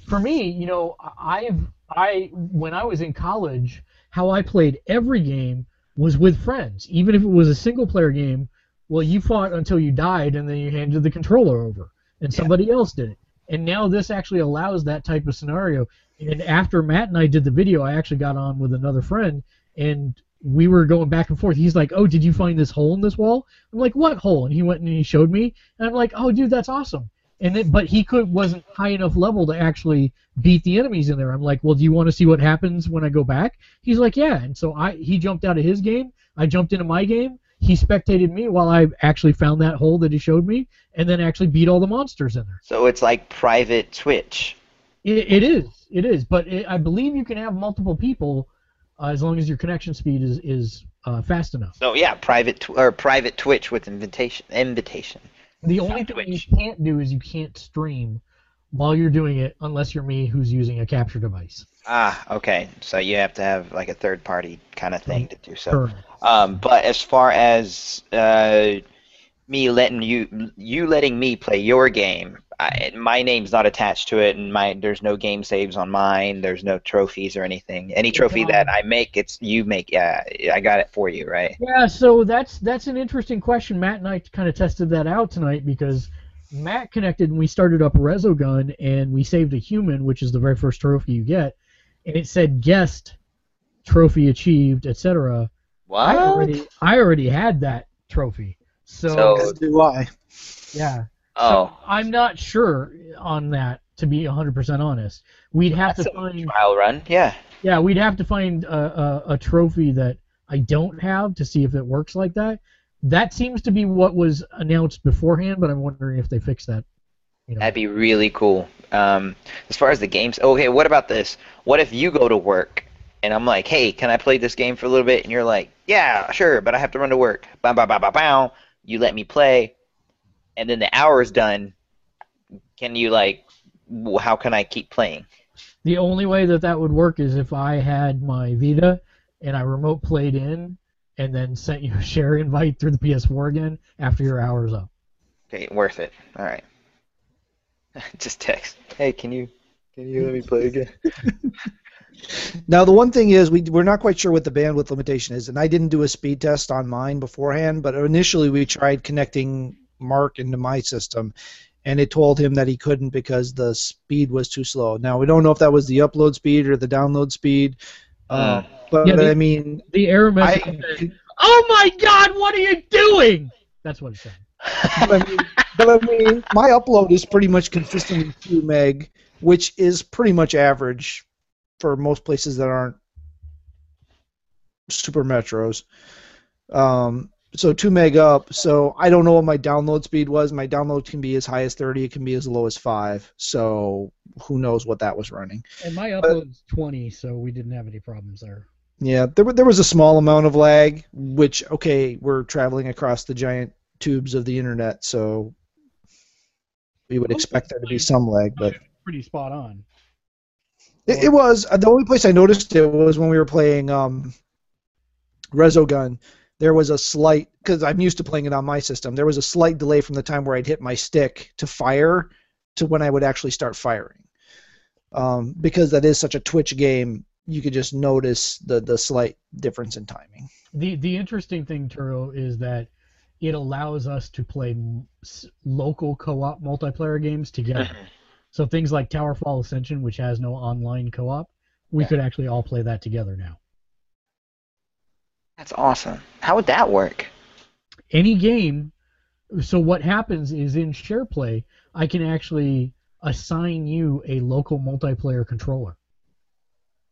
for me, you know, I've I when I was in college, how I played every game was with friends, even if it was a single player game. Well, you fought until you died, and then you handed the controller over, and somebody else did it. And now this actually allows that type of scenario. And after Matt and I did the video, I actually got on with another friend, and we were going back and forth. He's like, "Oh, did you find this hole in this wall?" I'm like, "What hole?" And he went and he showed me, and I'm like, "Oh, dude, that's awesome." And then, but he could wasn't high enough level to actually beat the enemies in there. I'm like, "Well, do you want to see what happens when I go back?" He's like, "Yeah." And so I he jumped out of his game, I jumped into my game. He spectated me while I actually found that hole that he showed me, and then actually beat all the monsters in there. So it's like private Twitch. It, it is. It is. But it, I believe you can have multiple people uh, as long as your connection speed is is uh, fast enough. So yeah, private tw- or private Twitch with invitation. Invitation. The only not thing you can't do is you can't stream while you're doing it unless you're me who's using a capture device. Ah, okay. So you have to have like a third party kind of thing to do so. Correct. Um, but as far as uh, me letting you you letting me play your game, I, my name's not attached to it, and my there's no game saves on mine. There's no trophies or anything. Any trophy that I make, it's you make. Yeah, I got it for you, right? Yeah, so that's that's an interesting question. Matt and I kind of tested that out tonight because Matt connected and we started up Resogun and we saved a human, which is the very first trophy you get, and it said guest trophy achieved, etc. I already I already had that trophy. So, So- do I. yeah. Oh, So I'm not sure on that to be 100% honest. We'd have that's to a find trial run. Yeah. yeah, we'd have to find a, a, a trophy that I don't have to see if it works like that. That seems to be what was announced beforehand, but I'm wondering if they fixed that. You know. That'd be really cool. Um, as far as the games, okay. What about this? What if you go to work and I'm like, hey, can I play this game for a little bit? And you're like, yeah, sure, but I have to run to work. Bow, bow, bow, bow, bow. You let me play, and then the hour is done. Can you like, w- how can I keep playing? The only way that that would work is if I had my Vita and I remote played in and then sent you a share invite through the PS4 again after your hour's up. Okay, worth it. All right. Just text. Hey, can you, can you let me play again? Now the one thing is we we're not quite sure what the bandwidth limitation is, and I didn't do a speed test on mine beforehand, but initially we tried connecting Mark into my system, and it told him that he couldn't because the speed was too slow. Now we don't know if that was the upload speed or the download speed, uh, but Yeah, the- I mean, The error message I, said, "Oh my God, what are you doing?" That's what it said. but I mean, but I mean, my upload is pretty much consistently two meg, which is pretty much average for most places that aren't super metros. Um, so two meg up. So I don't know what my download speed was. My download can be as high as 30. It can be as low as five. So who knows what that was running? And my upload upload's 20, so we didn't have any problems there. Yeah, there, there was a small amount of lag, which okay, we're traveling across the giant tubes of the internet, so we would expect there to be some lag, but Pretty spot on. it, it was the only place I noticed it was when we were playing um, Resogun. There was a slight because I'm used to playing it on my system. There was a slight delay from the time where I'd hit my stick to fire to when I would actually start firing. Um, because that is such a Twitch game, you could just notice the the slight difference in timing. The the interesting thing, Turo, is that it allows us to play m- s- local co-op multiplayer games together. so things like Towerfall Ascension, which has no online co-op, we Yeah. could actually all play that together now. That's awesome. How would that work? Any game, so what happens is in SharePlay, I can actually assign you a local multiplayer controller.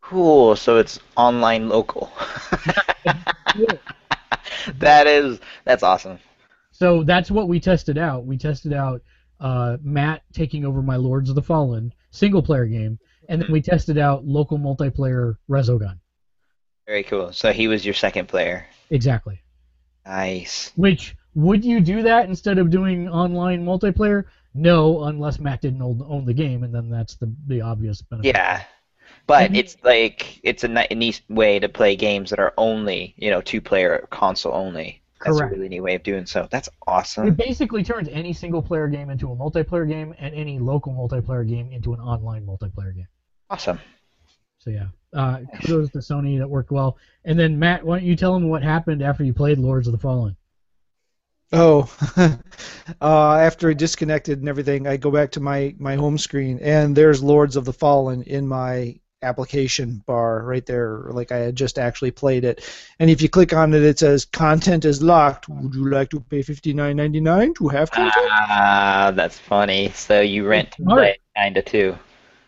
Cool. So it's online local. Yeah. that is that's awesome. So that's what we tested out. We tested out uh, Matt taking over my Lords of the Fallen single player game, and then we tested out local multiplayer Resogun. Very cool. So he was your second player. Exactly. Nice. Which would you do that instead of doing online multiplayer? No, unless Matt didn't own, the game, and then that's the the obvious benefit. Yeah. But it's like it's a ni- a neat way to play games that are only, you know, two player console only. That's Correct. a really neat way of doing so. That's awesome. It basically turns any single player game into a multiplayer game, and any local multiplayer game into an online multiplayer game. Awesome. So yeah, uh, kudos to Sony. That worked well. And then Matt, why don't you tell them what happened after you played Lords of the Fallen? Oh, uh, after I disconnected and everything, I go back to my, my home screen, and there's Lords of the Fallen in my application bar right there, like I had just actually played it. And if you click on it, it says content is locked. Would you like to pay fifty nine ninety nine to have content? Ah, that's funny. So you rent to Smart. play kinda too.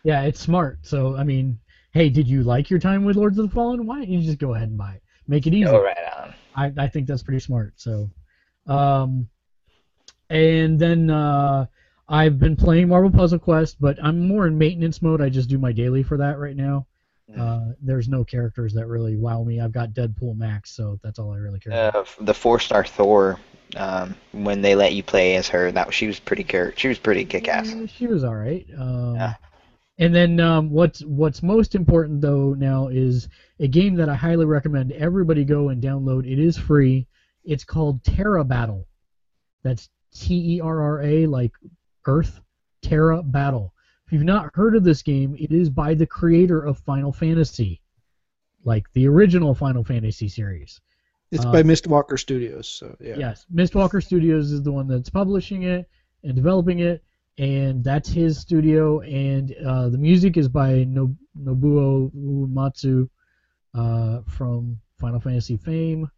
Yeah, it's smart. So I mean, hey, did you like your time with Lords of the Fallen? Why don't you just go ahead and buy it? Make it easy. Go right on. I, I think that's pretty smart. So, um, and then uh, I've been playing Marvel Puzzle Quest, but I'm more in maintenance mode. I just do my daily for that right now. Uh, there's no characters that really wow me. I've got Deadpool Max, so that's all I really care. about. Uh, the four star Thor, um, when they let you play as her, that she was pretty char- she was pretty kick ass. Uh, she was all right. Um, Yeah. And then um, what's what's most important though now is a game that I highly recommend everybody go and download. It is free. It's called Terra Battle. That's T E R R A like Earth. Terra Battle. If you've not heard of this game, it is by the creator of Final Fantasy, like the original Final Fantasy series. It's uh, by Mistwalker Studios, so yeah. Yes, Mistwalker Studios is the one that's publishing it and developing it, and that's his studio. And uh, the music is by no- Nobuo Uematsu uh, from Final Fantasy fame.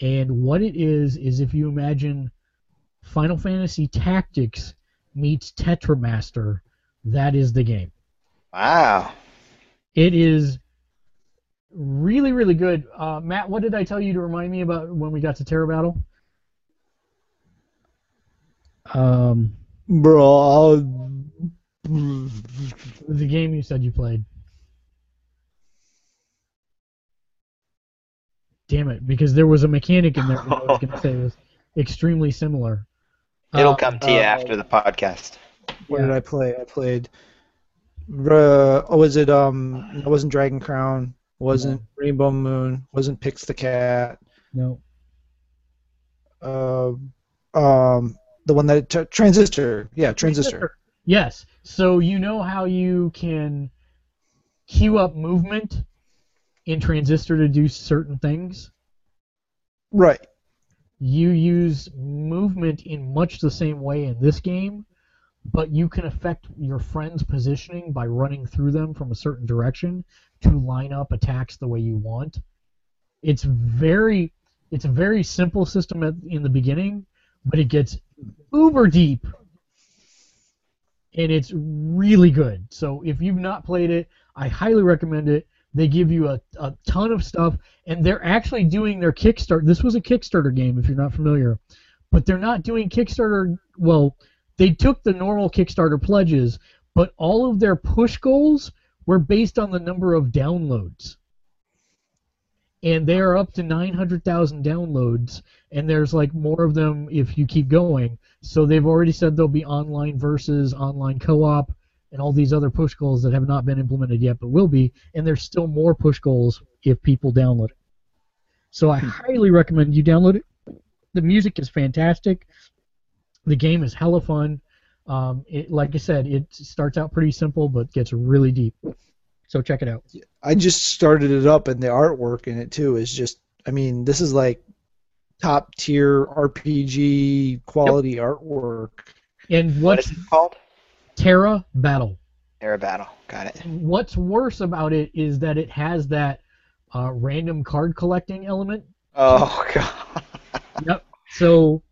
And what it is is if you imagine Final Fantasy Tactics meets Tetramaster, that is the game. Wow. It is really, really good. Uh, Matt, what did I tell you to remind me about when we got to Terra Battle? Um, Bro, the game you said you played. Damn it, because there was a mechanic in there that I was going to say was extremely similar. It'll Uh, come to you uh, after the podcast. what Yeah. did I play? I played. Uh, oh, was it um? It wasn't Dragon Crown. Wasn't Rainbow Moon. Wasn't Pix the Cat. No. Uh, um, the one that t- Transistor. Yeah, Transistor. Yes. So you know how you can queue up movement in Transistor to do certain things? Right. You use movement in much the same way in this game, but you can affect your friend's positioning by running through them from a certain direction to line up attacks the way you want. It's very it's a very simple system at, in the beginning, but it gets uber deep and it's really good. So if you've not played it, I highly recommend it. They give you a, a ton of stuff, and they're actually doing their Kickstarter. This was a Kickstarter game, if you're not familiar, but they're not doing Kickstarter. Well, they took the normal Kickstarter pledges, but all of their push goals were based on the number of downloads. And they are up to 900,000 downloads, and there's like more of them if you keep going. So they've already said there'll be online versus online co-op and all these other push goals that have not been implemented yet but will be and there's still more push goals if people download it. So I highly recommend you download it. The music is fantastic. The game is hella fun. Um, it, like I said, it starts out pretty simple but gets really deep. So check it out. I just started it up, and the artwork in it too is just. I mean, this is like top tier RPG quality artwork. And What what's is it called? Terra Battle? Terra Battle. Got it. What's worse about it is that it has that uh, random card collecting element Oh god. Yep. So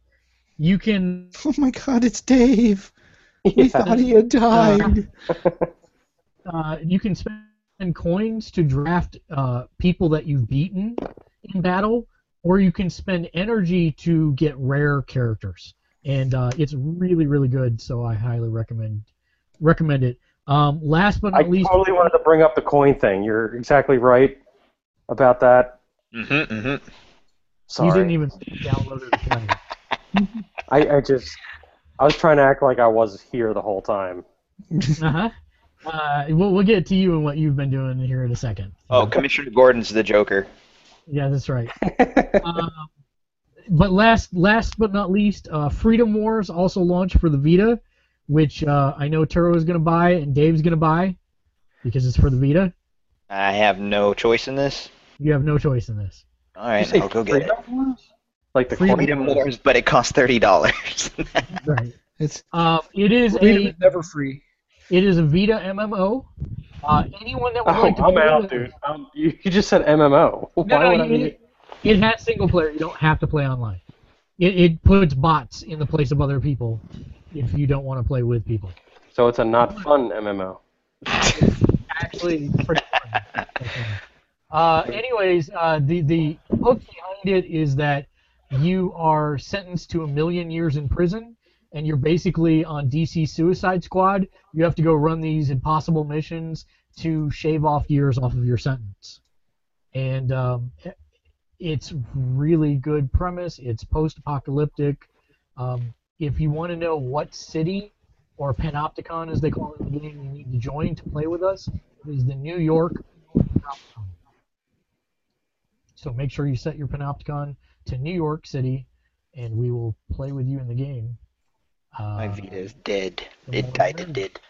you can Oh my God, it's Dave. We Yeah. thought he had died. uh, you can spend coins to draft uh, people that you've beaten in battle, or you can spend energy to get rare characters, and uh, it's really really good. So I highly recommend recommend it. Um, last but I not least, I totally wanted to bring up the coin thing. You're exactly right about that. Mm-hmm, mm-hmm. Sorry. you didn't even download it. or it. I, I just I was trying to act like I was here the whole time. Uh-huh. Uh, we'll, we'll get to you and what you've been doing here in a second. Oh, Commissioner Gordon's the Joker. Yeah, that's right. um, but last, last but not least, uh, Freedom Wars also launched for the Vita, which uh, I know Turo is going to buy and Dave's going to buy because it's for the Vita. I have no choice in this. You have no choice in this. All You right, say I'll go get it. Wars? Like the Freedom Freedom Wars? Wars, but it costs thirty dollars. Right. It's Um, it is freedom a is never free. It is a Vita MMO. Uh, anyone that would Oh, like to I'm out, dude. Um, you, you just said MMO. Why No, no, would I you- be? it has single player. You don't have to play online. It, it puts bots in the place of other people if you don't want to play with people. So it's a not fun MMO. actually pretty fun. Uh, anyways, uh, the the hook behind it is that you are sentenced to a million years in prison, and you're basically on DC Suicide Squad. You have to go run these impossible missions to shave off years off of your sentence, and um, it's really good premise. It's post-apocalyptic. Um, if you want to know what city or panopticon, as they call it in the game, you need to join to play with us, it is the New York Panopticon. So make sure you set your panopticon to New York City, and we will play with you in the game. Uh, My Vita is dead. It died. the It did.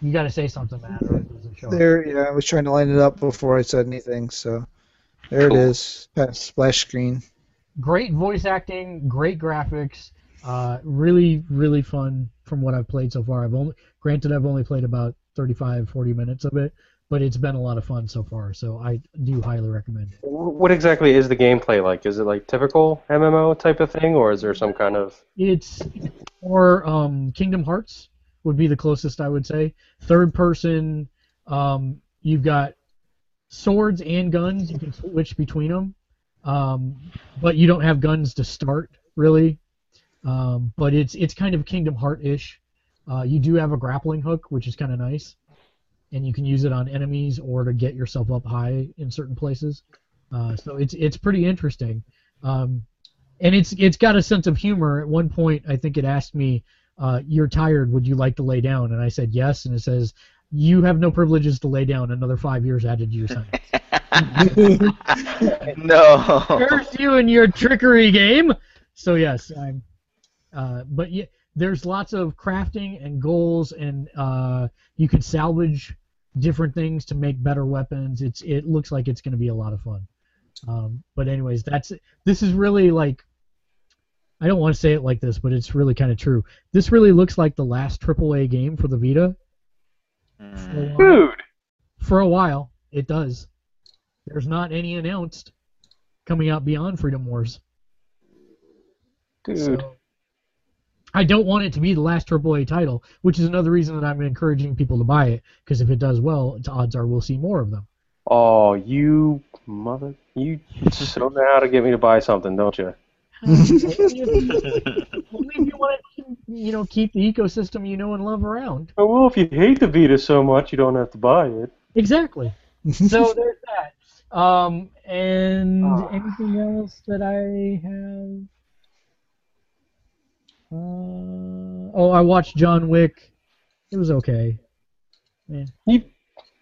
You got to say something, Matt, or it doesn't show. There, yeah, I was trying to line it up before I said anything, so there Cool. it is. Past splash screen. Great voice acting, great graphics, uh, really, really fun from what I've played so far. I've only, granted, I've only played about 35, 40 minutes of it, but it's been a lot of fun so far. So I do highly recommend it. What exactly is the gameplay like? Is it like typical MMO type of thing, or is there some kind of? It's or um, Kingdom Hearts would be the closest I would say. Third person, um, you've got swords and guns. You can switch between them, um, but you don't have guns to start really. Um, but it's it's kind of Kingdom Heart-ish. Uh, you do have a grappling hook, which is kind of nice, and you can use it on enemies or to get yourself up high in certain places. Uh, so it's it's pretty interesting. Um, and it's it's got a sense of humor. At one point, I think it asked me, uh, "You're tired. Would you like to lay down?" And I said yes. And it says, "You have no privileges to lay down. Another five years added to your sentence." no. Curse you and your trickery game. So yes, I'm. Uh, but yeah, there's lots of crafting and goals, and uh, you can salvage different things to make better weapons. It's it looks like it's going to be a lot of fun. Um, but anyways, that's this is really like. I don't want to say it like this, but it's really kind of true. This really looks like the last AAA game for the Vita. For a Mm. while. Dude, For a while, it does. There's not any announced coming out beyond Freedom Wars. dude. So, I don't want it to be the last AAA title, which is another reason that I'm encouraging people to buy it. Because if it does well, it's odds are we'll see more of them. Oh, you mother! You just don't know how to get me to buy something, don't you? Only if you want to, you know, keep the ecosystem you know and love around. Oh well, if you hate the Vita so much, you don't have to buy it. Exactly. So there's that. Um, and Ah. anything else that I have? Uh, oh, I watched John Wick. It was okay.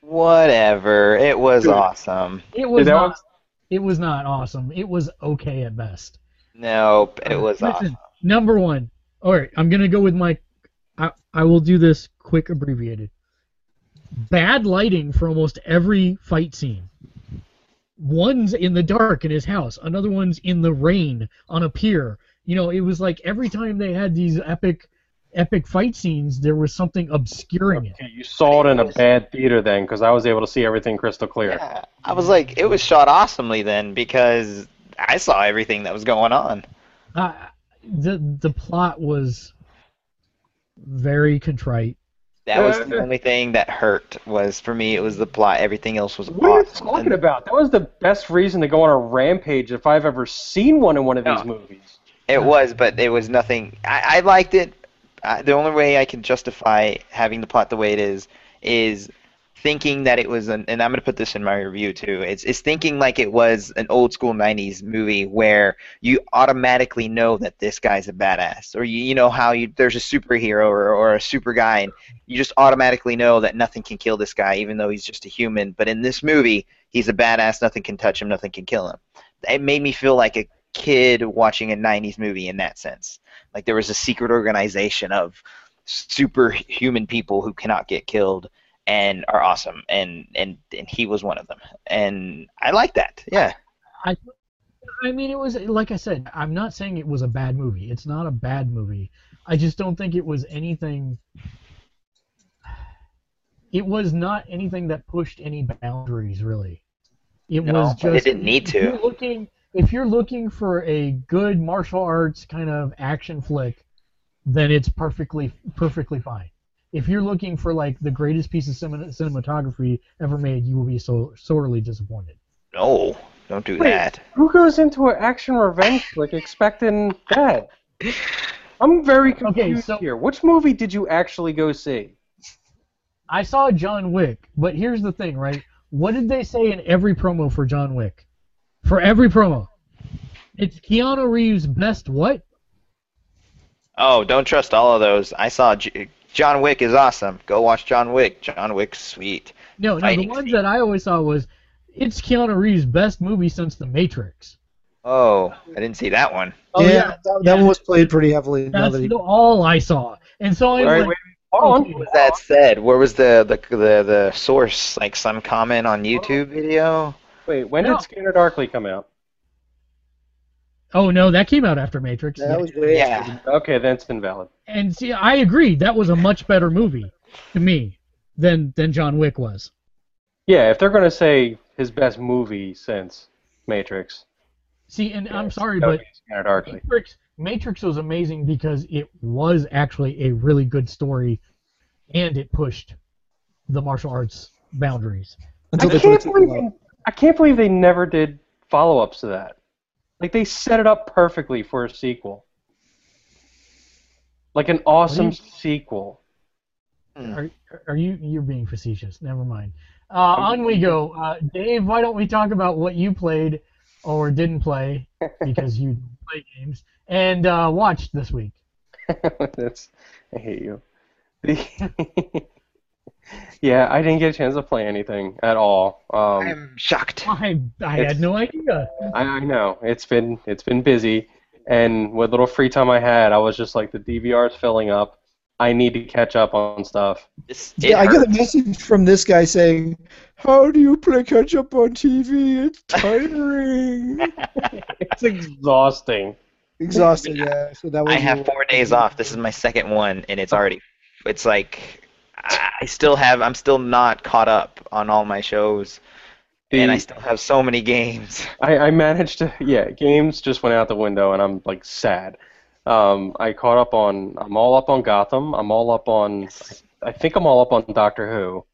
Whatever. It was Dude. awesome. It was not. was- It was not awesome. It was okay at best. Nope. It Uh, was listen, awesome. Number one. All right, I'm gonna go with my. I, I will do this quick abbreviated. Bad lighting for almost every fight scene. One's in the dark in his house. Another one's in the rain on a pier. You know, it was like every time they had these epic, epic fight scenes, there was something obscuring it. You saw it in a bad theater then, because I was able to see everything crystal clear. Yeah. I was like, it was shot awesomely then because I saw everything that was going on. Uh, the the plot was very contrite. That was the only thing that hurt. Was for me, it was the plot. Everything else was What are you talking about? That was the best reason to go on a rampage if I've ever seen one in one of these movies. It was, but it was nothing. I, I liked it. I, the only way I can justify having the plot the way it is is thinking that it was an, and I'm going to put this in my review too. It's it's thinking like it was an old school '90s movie where you automatically know that this guy's a badass, or you you know how you there's a superhero or or a super guy, and you just automatically know that nothing can kill this guy, even though he's just a human. But in this movie, he's a badass. Nothing can touch him. Nothing can kill him. It made me feel like a kid watching a 90s movie in that sense. Like there was a secret organization of superhuman people who cannot get killed and are awesome and and and he was one of them. And I like that. Yeah. I I mean, it was like I said. I'm not saying it was a bad movie. It's not a bad movie. I just don't think it was anything. It was not anything that pushed any boundaries, really. It No, was it didn't need to. You're looking, if you're looking for a good martial arts kind of action flick, then it's perfectly perfectly fine. If you're looking for like the greatest piece of cinematography ever made, you will be so sorely disappointed. No, don't do Wait. that. Who goes into an action revenge flick expecting that? I'm very confused so- here. Which movie did you actually go see? I saw John Wick, but here's the thing, right? What did they say in every promo for John Wick? For every promo, it's Keanu Reeves' best what? Oh, don't trust all of those. I saw J- John Wick is awesome. Go watch John Wick. John Wick's sweet. No, no, the ones scene. that I always saw was it's Keanu Reeves' best movie since The Matrix. Oh, I didn't see that one. Oh, yeah, yeah, that, that yeah. one was played pretty heavily. That's that he, all I saw, and so I was like, hold on. What was that said? Where was the the the, the source? Like some comment on oh. YouTube video? Wait, when No. did Scanner Darkly come out? oh no, that came out after Matrix. that was way Yeah. Okay, then it's invalid. And see, I agree. That was a much better movie to me than than John Wick was. Yeah, if they're gonna say his best movie since Matrix, See, and I'm sorry, that but Scanner Darkly. Matrix Matrix was amazing because it was actually a really good story, and it pushed the martial arts boundaries. until I they put can't a sequel believe out. I can't believe they never did follow-ups to that. Like they set it up perfectly for a sequel. Like an awesome you- sequel. Are, are you you're being facetious? Never mind. Uh, on we go. Uh, Dave, why don't we talk about what you played or didn't play because you play games and uh, watched this week? That's I hate you. The- yeah, I didn't get a chance to play anything at all. Um, I'm shocked. I I had no idea. I, I know it's been it's been busy, and what little free time I had, I was just like the DVR's filling up. I need to catch up on stuff. This, it Yeah, I get a message from this guy saying, "How do you play catch up on TV? It's tiring, It's exhausting. exhausting." Yeah, so that was. I have four days off. This is my second one, and it's already. It's like I still have. I'm still not caught up on all my shows, and I still have so many games. I, I managed to yeah games just went out the window and I'm like sad. Um, I caught up on I'm all up on Gotham. I'm all up on I think I'm all up on Doctor Who.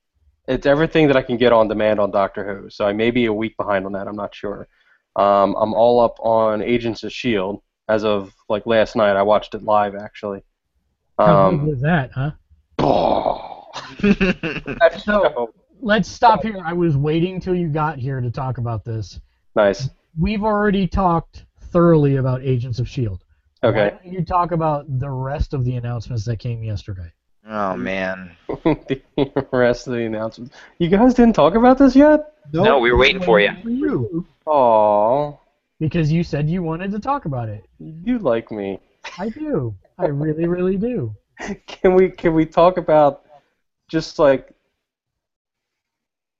It's everything that I can get on demand on Doctor Who. So I may be a week behind on that. I'm not sure. Um, I'm all up on Agents of Shield as of like last night. I watched it live actually. How good Um, was that, huh? that show. Let's stop here. I was waiting till you got here to talk about this. Nice. We've already talked thoroughly about Agents of Shield. Why Okay. don't you talk about the rest of the announcements that came yesterday? oh man. the rest of the announcements. You guys didn't talk about this yet? No, no we were waiting for you. For you, Oh, because you said you wanted to talk about it. you like me. I do. I really, really do. Can we can we talk about just like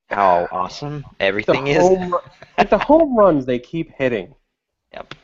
How awesome the everything is. home like the home runs they keep hitting, Yep.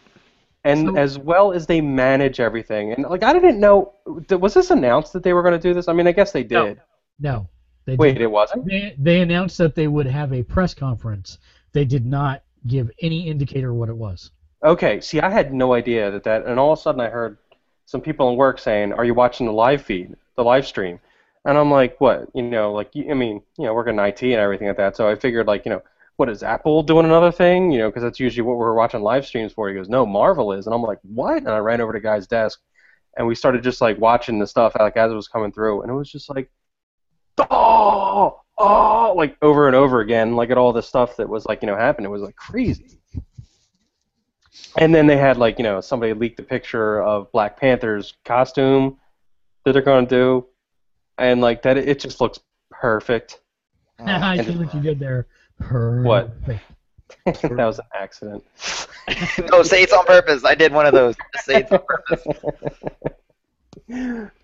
and So- as well as they manage everything. And like I didn't know, was this announced that they were going to do this? I mean, I guess they No. did. No. They Wait, didn't. it wasn't. They, they announced that they would have a press conference. They did not give any indicator what it was. Okay, see, I had no idea that that, and all of a sudden I heard some people in work saying, "Are you watching the live feed, the live stream?" And I'm like, "What? You know, like, I mean, you know, working in IT and everything like that." So I figured, like, you know, what is Apple doing another thing? You know, because that's usually what we're watching live streams for. He goes, "No, Marvel is," and I'm like, "What?" And I ran over to guy's desk, and we started just like watching the stuff like as it was coming through, and it was just like, oh, oh, like over and over again, like at all the stuff that was like you know happening. It was like crazy. And then they had like you know somebody leaked a picture of Black Panther's costume that they're going to do, and like that it just looks perfect. I see what you did there. Perfect. What? that was an accident. no, say it's on purpose. I did one of those. Say it's on purpose.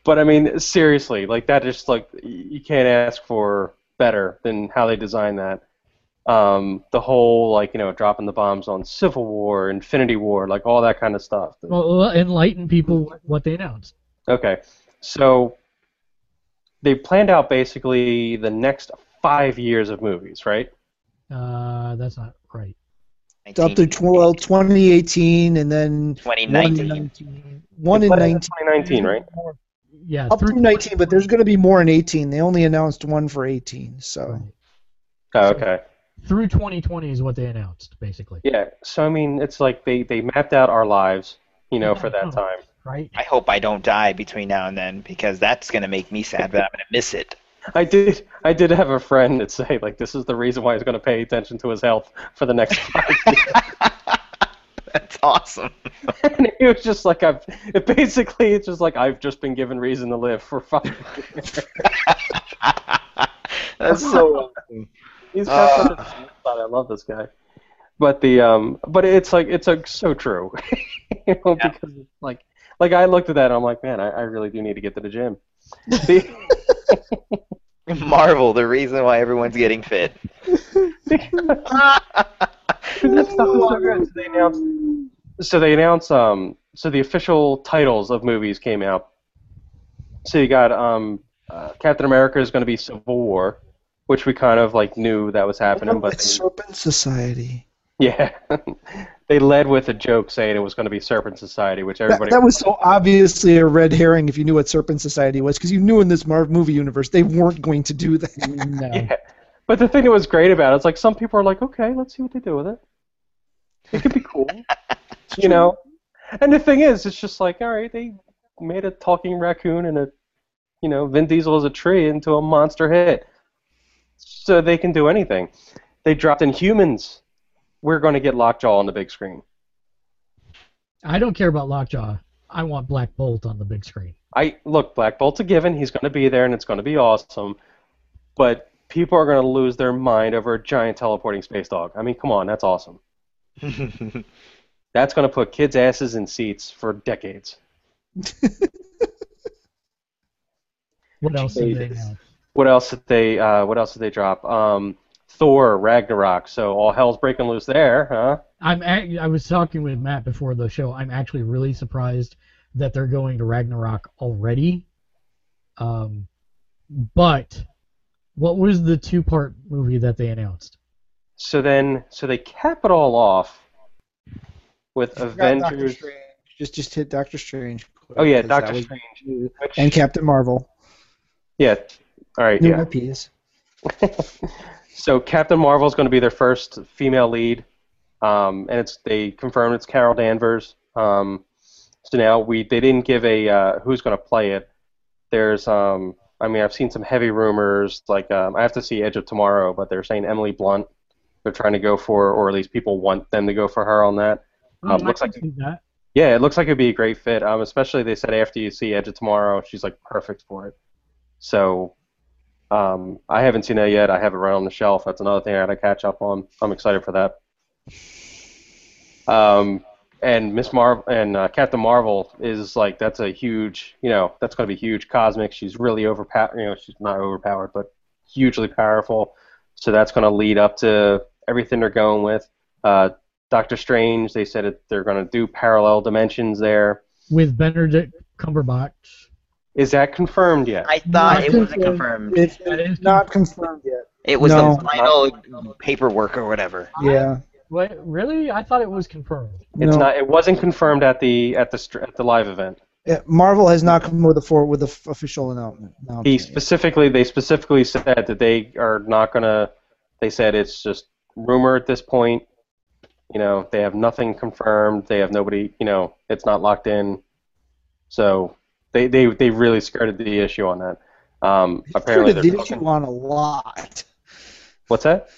But I mean, seriously, like that just like you can't ask for better than how they designed that. Um, the whole like you know dropping the bombs on Civil War, Infinity War, like all that kind of stuff. Well, enlighten people what they announced. Okay, so they planned out basically the next five years of movies, right? Uh, that's not right. It's up to 12, 2018, and then 2019. 19. one in 19. 2019, right? Yeah, Up through to 19, but there's going to be more in 18. They only announced one for 18, so. Right. Oh, okay. through 2020 is what they announced, basically. Yeah. So I mean, it's like they they mapped out our lives, you know, for that time. Right? I hope I don't die between now and then because that's gonna make me sad, but I'm gonna miss it. I did. I did have a friend that say like this is the reason why he's going to pay attention to his health for the next five years. That's awesome. and he was just like, I've. It basically, it's just like I've just been given reason to live for five. years. That's so awesome. He's got such Ah. a sweet. I love this guy. But the um, but it's like it's like so true, you know, Yeah. because it's like like I looked at that and I'm like, man, I, I really do need to get to the gym. Marvel, the reason why everyone's getting fit. that stuff is so good. So they announced. So they announced. Um. So the official titles of movies came out. So you got um, uh, Captain America is going to be Civil War, which we kind of like knew that was happening, but It's they- Serpent Society. yeah, they led with a joke saying it was going to be Serpent Society, which That, everybody. that was so obviously a red herring if you knew what Serpent Society was, because you knew in this Marvel movie universe they weren't going to do that. No. Yeah. But the thing that was great about it is like some people are like, okay, let's see what they do with it. It could be cool, you know. And the thing is, it's just like, all right, they made a talking raccoon and a, you know, Vin Diesel as a tree into a monster hit, so they can do anything. They dropped in humans. We're going to get Lockjaw on the big screen. I don't care about Lockjaw. I want Black Bolt on the big screen. I look, Black Bolt's a given. He's going to be there, and it's going to be awesome. But people are going to lose their mind over a giant teleporting space dog. I mean, come on, that's awesome. That's going to put kids' asses in seats for decades. What else did they Jesus. announce? What else did they? Uh, what else did they drop? Um, Thor Ragnarok. So all hell's breaking loose there, huh? I'm ac- I was talking with Matt before the show. I'm actually really surprised that they're going to Ragnarok already. Um, but what was the two-part movie that they announced? So then, so they cap it all off with Forgot Doctor Avengers. Strange. Just just hit Doctor Strange. Oh yeah, that Doctor was- Strange. Which, And Captain Marvel. yeah. All right. New Yeah. IPs. so Captain Marvel is going to be their first female lead, um, and it's they confirmed it's Carol Danvers. Um, so now we they didn't give a uh, who's going to play it. There's um, I mean I've seen some heavy rumors like um, I have to see Edge of Tomorrow, but they're saying Emily Blunt. They're trying to go for, or at least people want them to go for her on that. Oh, Um, looks like- see that. Yeah, it looks like it'd be a great fit. Um, especially they said after you see Edge of Tomorrow, she's like perfect for it. So, um, I haven't seen that yet. I have it right on the shelf. That's another thing I got to catch up on. I'm excited for that. Um, and Miss Marvel and uh, Captain Marvel is like that's a huge, you know, that's going to be huge. Cosmic. She's really overpowered. You know, she's not overpowered, but hugely powerful. So that's going to lead up to everything they're going with. Uh, Doctor Strange, they said it, they're going to do parallel dimensions there. With Benedict Cumberbatch. Is that confirmed yet? I thought Not it wasn't confirmed. confirmed. It's not confirmed yet. It was No. the final paperwork or whatever. Yeah. Wait, really? I thought it was confirmed. It's No. not. It wasn't confirmed at the at the at the live event. Yeah, Marvel has not come with a for with a f- official announcement. He announcement yet. specifically, they specifically said that they are not gonna. They said it's just rumor at this point. You know, they have nothing confirmed. They have nobody. You know, it's not locked in. So they they they really skirted the issue on that. Um, apparently, Sort of they're did talking- issue on a lot. what's that?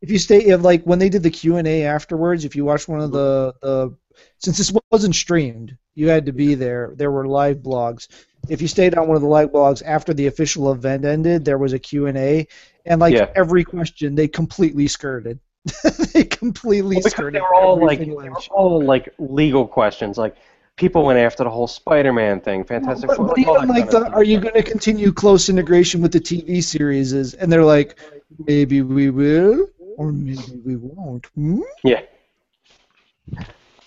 If you stay, if, like when they did the Q and A afterwards, if you watched one of the the since this wasn't streamed, you had to be there. There were live blogs. If you stayed on one of the live blogs after the official event ended, there was a Q and A, and like Yeah. every question, they completely skirted. they completely Well, skirted. they were all like they were all like legal questions. Like people went after the whole Spider-Man thing, Fantastic But, Four. but even like the, are you going to continue close integration with the TV series? And they're like, maybe we will, or maybe we won't. Hmm? Yeah.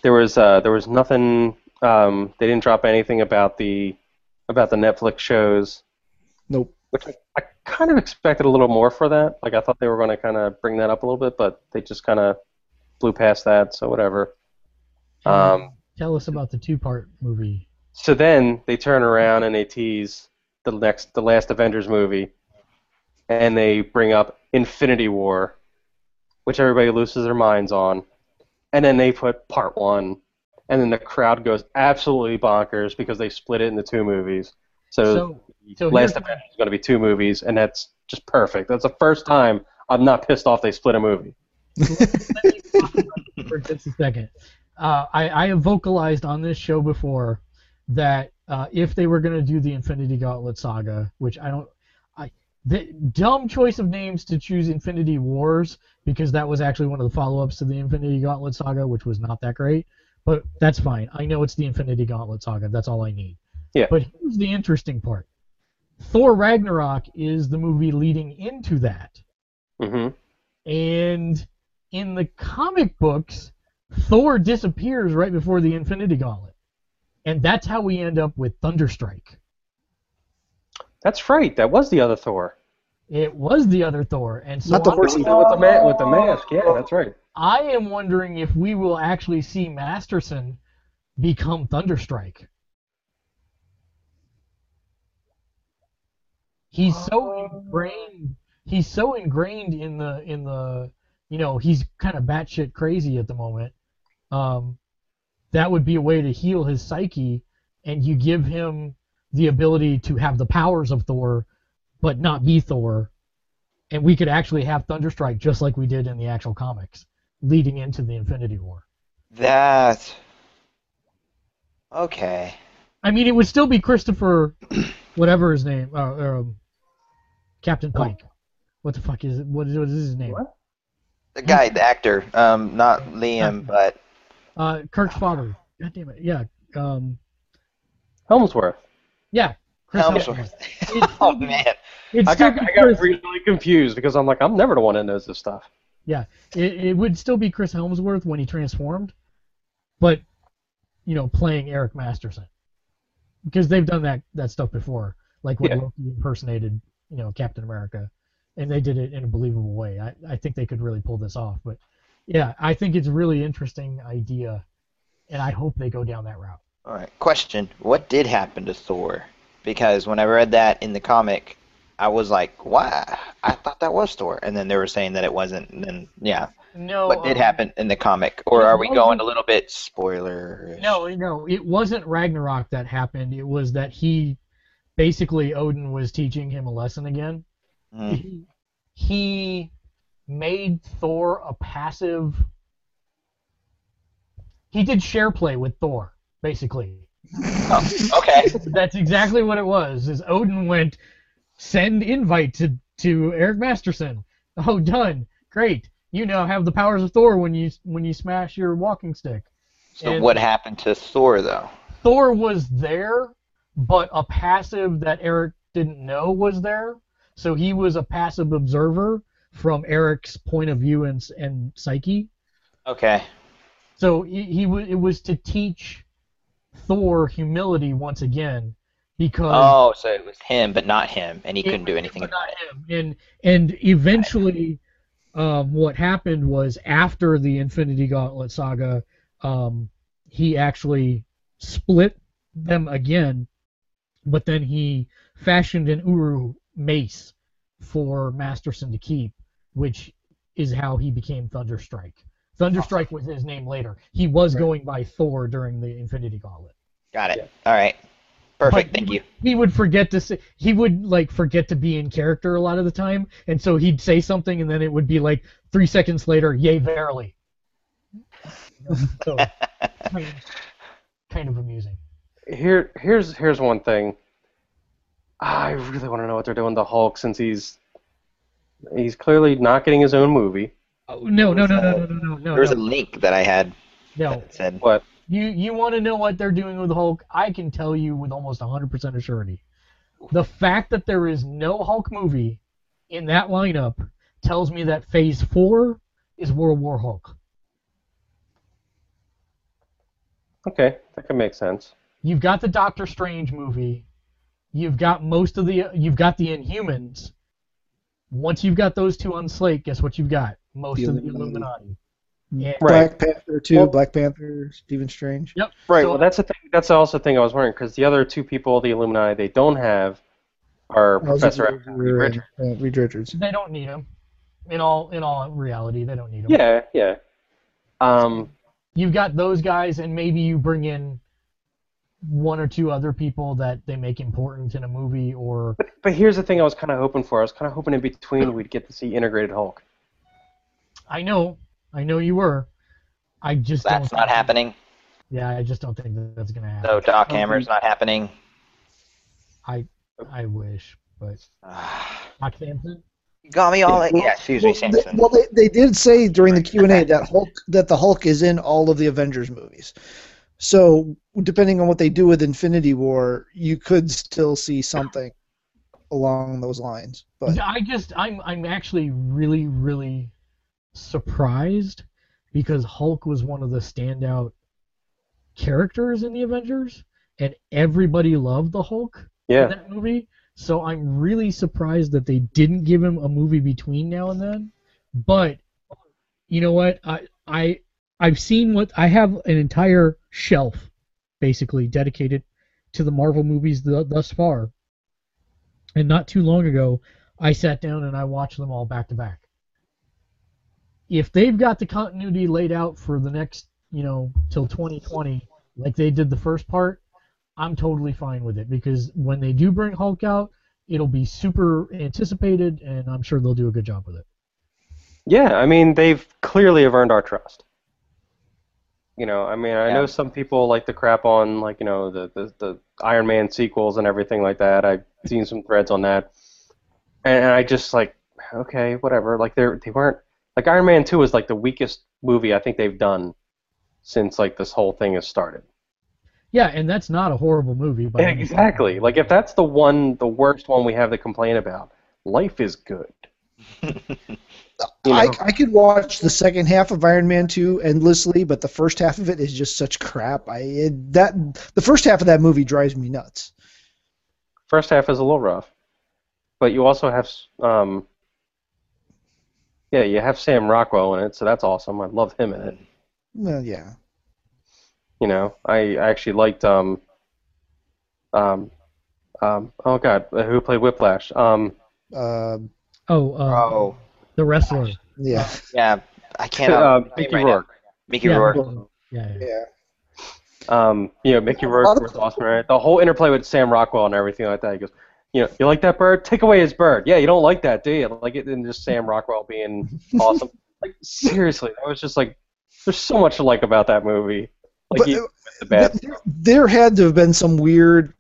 There was uh, there was nothing. Um, they didn't drop anything about the about the Netflix shows, Nope. which I, I kind of expected a little more for that. Like I thought they were going to kind of bring that up a little bit, but they just kind of blew past that. So whatever. Um, Tell us about the two-part movie. so then they turn around and they tease the next the last Avengers movie, and they bring up Infinity War, which everybody loses their minds on, and then they put Part One, and then the crowd goes absolutely bonkers because they split it into two movies. So, So, so last Avengers is going to be two movies, and that's just perfect. That's the first time I'm not pissed off they split a movie. for just a second. Uh, I, I have vocalized on this show before that uh, if they were going to do the Infinity Gauntlet saga, which I don't, I the dumb choice of names to choose Infinity Wars because that was actually one of the follow-ups to the Infinity Gauntlet saga, which was not that great. But that's fine. I know it's the Infinity Gauntlet saga. That's all I need. Yeah. But here's the interesting part. Thor Ragnarok is the movie leading into that. Mm-hmm. And in the comic books, Thor disappears right before the Infinity Gauntlet. And that's how we end up with Thunderstrike. That's right. That was the other Thor. It was the other Thor. And so Not the I'm- horse with the ma- with the mask. Yeah, that's right. I am wondering if we will actually see Masterson become Thunderstrike. He's so ingrained. He's so ingrained in the in the you know he's kind of batshit crazy at the moment. Um, that would be a way to heal his psyche, and you give him the ability to have the powers of Thor, but not be Thor. And we could actually have Thunderstrike just like we did in the actual comics, leading into the Infinity War. That. Okay. I mean, it would still be Christopher, whatever his name, uh, um, Captain Pike. What the fuck is it? What is, what is his name? What? The guy, the actor, um, not Liam, but Uh, Kirk's father. God damn it. Yeah. Um, Helmsworth. yeah. Chris Helmsworth. It's oh man. I got, I got really confused because I'm like, I'm never the one that knows this stuff. Yeah, it, it would still be Chris Helmsworth when he transformed, but you know, playing Eric Masterson because they've done that that stuff before, like when Yeah. Loki impersonated you know Captain America, and they did it in a believable way. I I think they could really pull this off, but yeah, I think it's a really interesting idea, and I hope they go down that route. All right. Question: What did happen to Thor? Because when I read that in the comic, I was like, "Why? I thought that was Thor," and then they were saying that it wasn't. And then, yeah, No, what did um, happen in the comic? Or are we going a little bit spoiler? No, no, it wasn't Ragnarok that happened. It was that he, basically, Odin was teaching him a lesson again. Hmm. He, he made Thor a passive. He did share play with Thor, basically. Oh, okay. That's exactly what it was. Is Odin went, send invite to to Eric Masterson. Oh, done. Great. You now have the powers of Thor when you when you smash your walking stick. So And- what happened to Thor though? Thor was there, but a passive that Eric didn't know was there. So he was a passive observer from Eric's point of view and, and psyche. Okay. So he, he wa- it was to teach Thor humility once again, because Oh, so it was him, but not him, and he couldn't do anything about not it. him. And and eventually, um, what happened was after the Infinity Gauntlet saga, um, he actually split them again, but then he fashioned an Uru mace for Masterson to keep, which is how he became Thunderstrike. Thunderstrike was his name later. He was Right. going by Thor during the Infinity Gauntlet. Got it. All right. Perfect. But Thank he you. would- He would forget to say. He would like forget to be in character a lot of the time, and so he'd say something, and then it would be like three seconds later, "Yay, verily." so, kind, of, kind of amusing. Here, here's here's one thing. I really want to know what they're doing to Hulk since he's he's clearly not getting his own movie. Oh, no, no, no, no, no, no, no, no. There was a link that I had no. that said What? You you want to know what they're doing with Hulk? I can tell you with almost 100% of surety. The fact that there is no Hulk movie in that lineup tells me that Phase Four is World War Hulk. Okay, that can make sense. You've got the Doctor Strange movie. You've got most of the. You've got the Inhumans. Once you've got those two on slate, guess what you've got? Most The of the Illuminati. Illuminati. Yeah. Black Panther too. Well- Black Panther, Stephen Strange. Yep. Right. So- well, that's the thing. That's also the thing I was wondering because the other two people, the Illuminati, they don't have are Professor X and Reed Richards. Reed Richards. They don't need them. In all in all reality, they don't need them. Yeah, yeah. Um, You've got those guys, and maybe you bring in one or two other people that they make important in a movie, or but but here's the thing I was kind of hoping for. I was kind of hoping in between we'd get to see integrated Hulk. I know, I know you were. I just that's don't not think- happening. Yeah, I just don't think that that's gonna happen. So Doc Hammer's not happening. I i wish, but Doc Samson. You got me all. Yeah, yeah, excuse me, Well, they, well, they, they did say during the Q and A that Hulk that the Hulk is in all of the Avengers movies. So depending on what they do with Infinity War, you could still see something along those lines. But I just I'm I'm actually really really surprised because Hulk was one of the standout characters in the Avengers and everybody loved the Hulk in Yeah. that movie. So I'm really surprised that they didn't give him a movie between now and then. But you know what? I I I've seen what I have an entire shelf basically dedicated to the Marvel movies th- thus far. And not too long ago, I sat down and I watched them all back to back. If they've got the continuity laid out for the next, you know, till 2020, like they did the first part, I'm totally fine with it because when they do bring Hulk out, it'll be super anticipated, and I'm sure they'll do a good job with it. Yeah, I mean they've clearly have earned our trust. You know, I mean, I Yeah. know some people like to crap on like you know the, the the Iron Man sequels and everything like that. I've seen some threads on that, and I just like okay, whatever. Like they they weren't like Iron Man Two is like the weakest movie I think they've done since like this whole thing has started. Yeah, and that's not a horrible movie. But Exactly. Like if that's the one, the worst one we have to complain about, life is good. You I, know? I could watch the second half of Iron Man 2 endlessly, but the first half of it is just such crap. I it, that the first half of that movie drives me nuts. First half is a little rough, but you also have, um, yeah, you have Sam Rockwell in it, so that's awesome. I love him in it. Well, yeah. You know, I, I actually liked, um, um, um, oh god, uh, who played Whiplash? Um, Uh, Oh, uh, oh, the wrestler. yeah. yeah. I can't. uh, name Mickey right now. Rourke. Mickey yeah, Rourke. Yeah, yeah. Yeah. Um, you know, Mickey Rourke lot of- was awesome, right? The whole interplay with Sam Rockwell and everything like that. He goes, you know, you like that bird? Take away his bird. Yeah, you don't like that, do you? Like it, and just Sam Rockwell being awesome. Like seriously, that was just like, there's so much to like about that movie. Like But, even uh, the bad. There, there had to have been some weird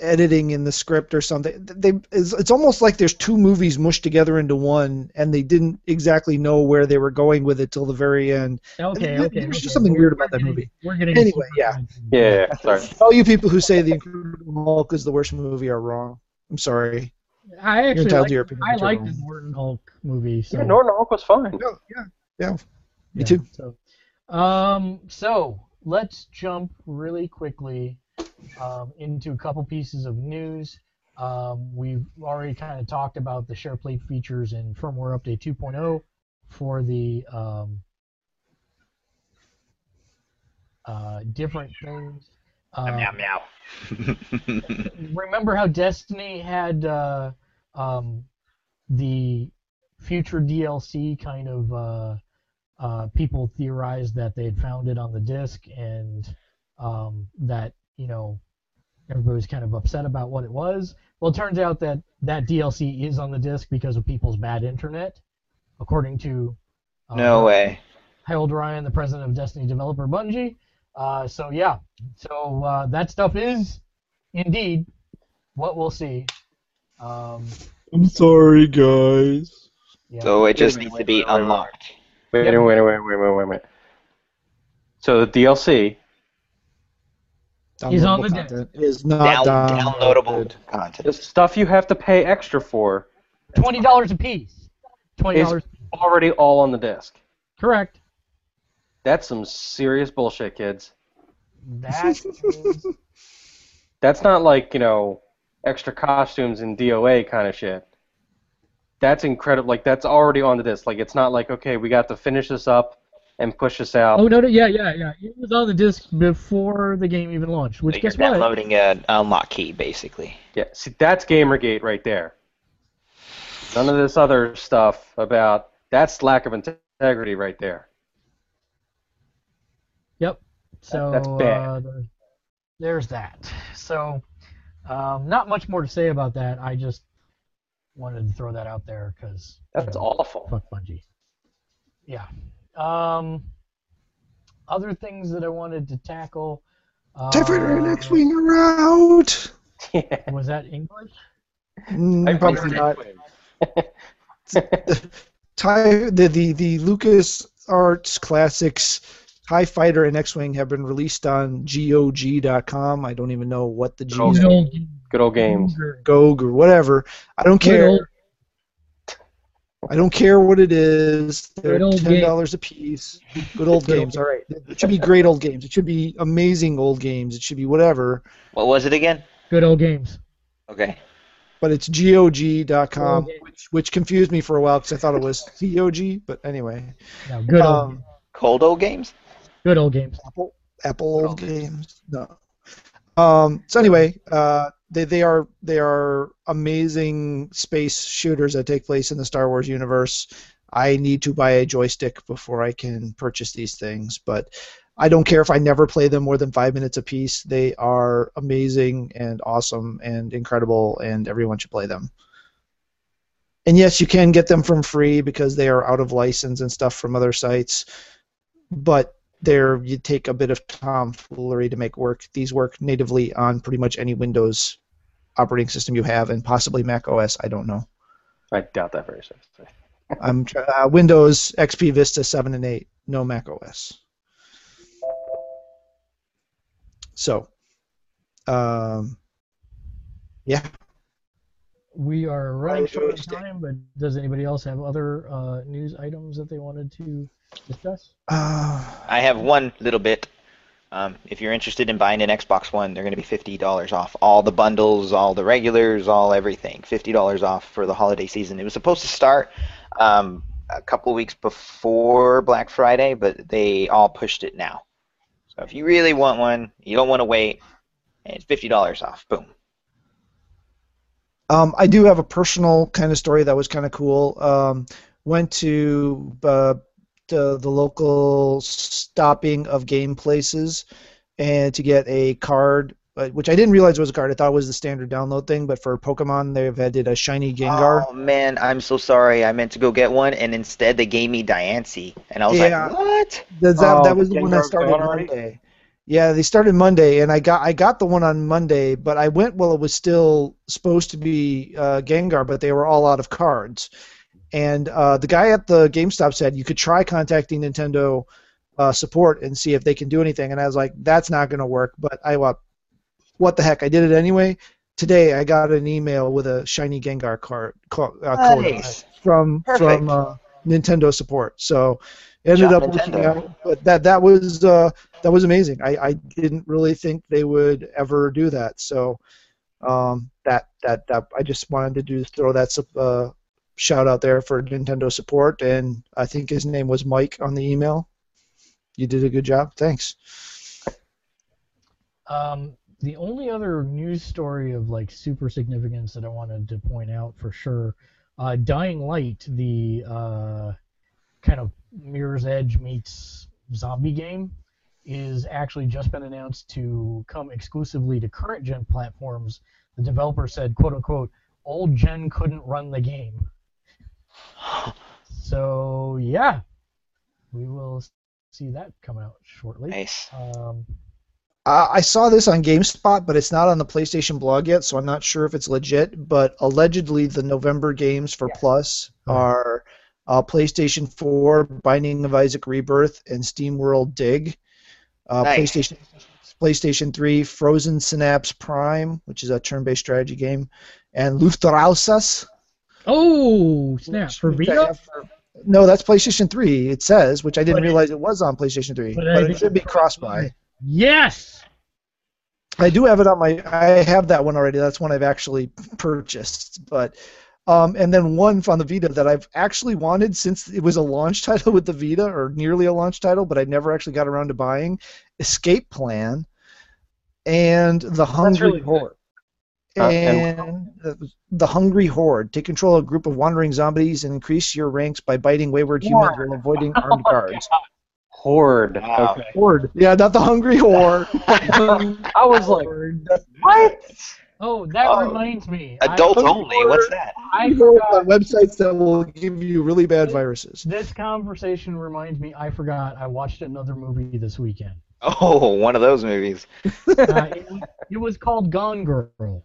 editing in the script or something. They it's, it's almost like there's two movies mushed together into one, and they didn't exactly know where they were going with it till the very end. Okay, There- okay. there's just something We're- weird about we're that movie. We're getting Anyway, yeah. Yeah, yeah, sorry. All you people who say the Incredible Hulk is the worst movie are wrong. I'm sorry. I actually like, your I but you're like the. Norton Hulk movie. So Yeah, Norton Hulk was fine. Yeah, yeah, yeah. Me Yeah, too. So, um, so let's jump really quickly um, into a couple pieces of news. Um, we've already kind of talked about the SharePlay features in firmware update 2.0 for the um, uh, different things. Uh, meow meow. remember how Destiny had uh, um, the future DLC kind of uh, uh, people theorized that they had found it on the disc and um, that you know everybody was kind of upset about what it was. Well, it turns out that that DLC is on the disc because of people's bad internet, according to uh, no way. Harold Ryan, the president of Destiny developer Bungie. Uh, so yeah, so uh, that stuff is indeed what we'll see. Um, I'm sorry, guys. yeah. So it just Wait, needs wait, to be wait, wait, wait. unlocked. Wait, wait, wait, wait, wait, wait, wait. So the DLC He's on the Downloadable content is not Down, downloadable. downloadable the stuff you have to pay extra for Twenty dollars a piece. Twenty dollars. already all on the disc. Correct. That's some serious bullshit, kids. That is, That's not like, you know, extra costumes and DOA kind of shit. That's incredible. Like, that's already on the disc. Like, it's not like, okay, we got to finish this up and push us out. oh no, no, yeah, yeah, yeah. It was on the disc before the game even launched. Which So guess you're what? downloading an unlock key, basically. Yeah, see, that's Gamergate right there. None of this other stuff about that's lack of integrity right there. Yep. So that's bad. Uh, the- there's that. So um, not much more to say about that. I just wanted to throw that out there because That's awful. fuck Bungie. Yeah. Um, other things that I wanted to tackle. Uh, TIE Fighter and X-Wing are out. Yeah. Was that English? Mm, I probably not. TIE, the, the, the Lucas Arts Classics TIE Fighter and X-Wing have been released on GOG.com. I don't even know what the G Good old is. Good old, games. GOG or whatever. I don't Good care. Old- I don't care what it is. They're ten dollars a piece. Good old games. All right. It should be great old games. It should be amazing old games. It should be whatever. What was it again? good old games. Okay. But it's GOG.com, which which confused me for a while because I thought it was COG. But anyway, No, good old, um, Cold old games? good old games. Apple Apple old games. No. Um, so anyway, uh, they they are they are amazing space shooters that take place in the Star Wars universe. I need to buy a joystick before I can purchase these things, but I don't care if I never play them more than five minutes a piece. They are amazing and awesome and incredible, and everyone should play them. And yes, you can get them from free because they are out of license and stuff from other sites, but there you take a bit of tomfoolery to make work. These work natively on pretty much any Windows operating system you have, and possibly Mac OS. I don't know. I doubt that very seriously. I'm uh, Windows XP Vista 7 and 8, no Mac OS. So, um, yeah, We are running short on joystick. time, but does anybody else have other uh, news items that they wanted to discuss? uh, I have one little bit. Um, if you're interested in buying an Xbox One, they're going to be fifty dollars off. All the bundles, all the regulars, all everything. Fifty dollars off for the holiday season. It was supposed to start um, a couple weeks before Black Friday, but they all pushed it now. So if you really want one, you don't want to wait, and it's fifty dollars off. Boom. Um, I do have a personal kind of story that was kind of cool. Um, went to uh, the, the local stopping of game places and to get a card, uh, which I didn't realize was a card. I thought it was the standard download thing, but for Pokemon, they've added a shiny Gengar. Oh man, I'm so sorry. I meant to go get one, and instead they gave me Diancie, and I was Yeah. like, what? That, that, Oh, that was the the one that started gone already? Monday. Yeah, they started Monday, and I got I got the one on Monday, but I went while it was still supposed to be uh, Gengar, but they were all out of cards. And uh, the guy at the GameStop said you could try contacting Nintendo uh, support and see if they can do anything. And I was like, that's not going to work. But I what, what the heck? I did it anyway. Today I got an email with a shiny Gengar card uh, code Nice. from Perfect. from uh, Nintendo support. So ended up working Nintendo. out. But that that was uh, that was amazing. I, I didn't really think they would ever do that. So um, that that that I just wanted to do throw that uh, shout out there for Nintendo support, and I think his name was Mike on the email. You did a good job. Thanks. Um, the only other news story of like super significance that I wanted to point out for sure, uh, Dying Light, the uh, kind of Mirror's Edge meets zombie game, is actually just been announced to come exclusively to current gen platforms. The developer said, "quote unquote," old gen couldn't run the game. So yeah, we will see that coming out shortly. Nice. Um, Uh, I saw this on GameSpot, but it's not on the PlayStation blog yet, so I'm not sure if it's legit. But allegedly, the November games for Plus are uh, PlayStation 4, Binding of Isaac Rebirth, and SteamWorld Dig. Uh, Nice. PlayStation PlayStation 3, Frozen Synapse Prime, which is a turn-based strategy game, and Luftrausers. oh snap! For which Vita, for- No, that's PlayStation 3. It says, which I didn't But realize it was on PlayStation 3, but but, it should be cross-buy. yes. I do have it on my. I have that one already. That's one I've actually purchased. But, um, and then one on the Vita that I've actually wanted since it was a launch title with the Vita, or nearly a launch title, but I never actually got around to buying. Escape Plan, and the Hungry really. Horde. Uh, and- and uh, the Hungry Horde. Take control of a group of wandering zombies and increase your ranks by biting wayward humans while avoiding armed guards. Horde. Wow. Okay. Horde. Yeah, not the Hungry Horde. I was like, what? Oh, that Oh. reminds me. I- Adult only. What's that? I Horde forgot. on websites that will give you really bad viruses. This conversation reminds me. I forgot. I watched another movie this weekend. Oh, one of those movies. Uh, it, it was called Gone Girl,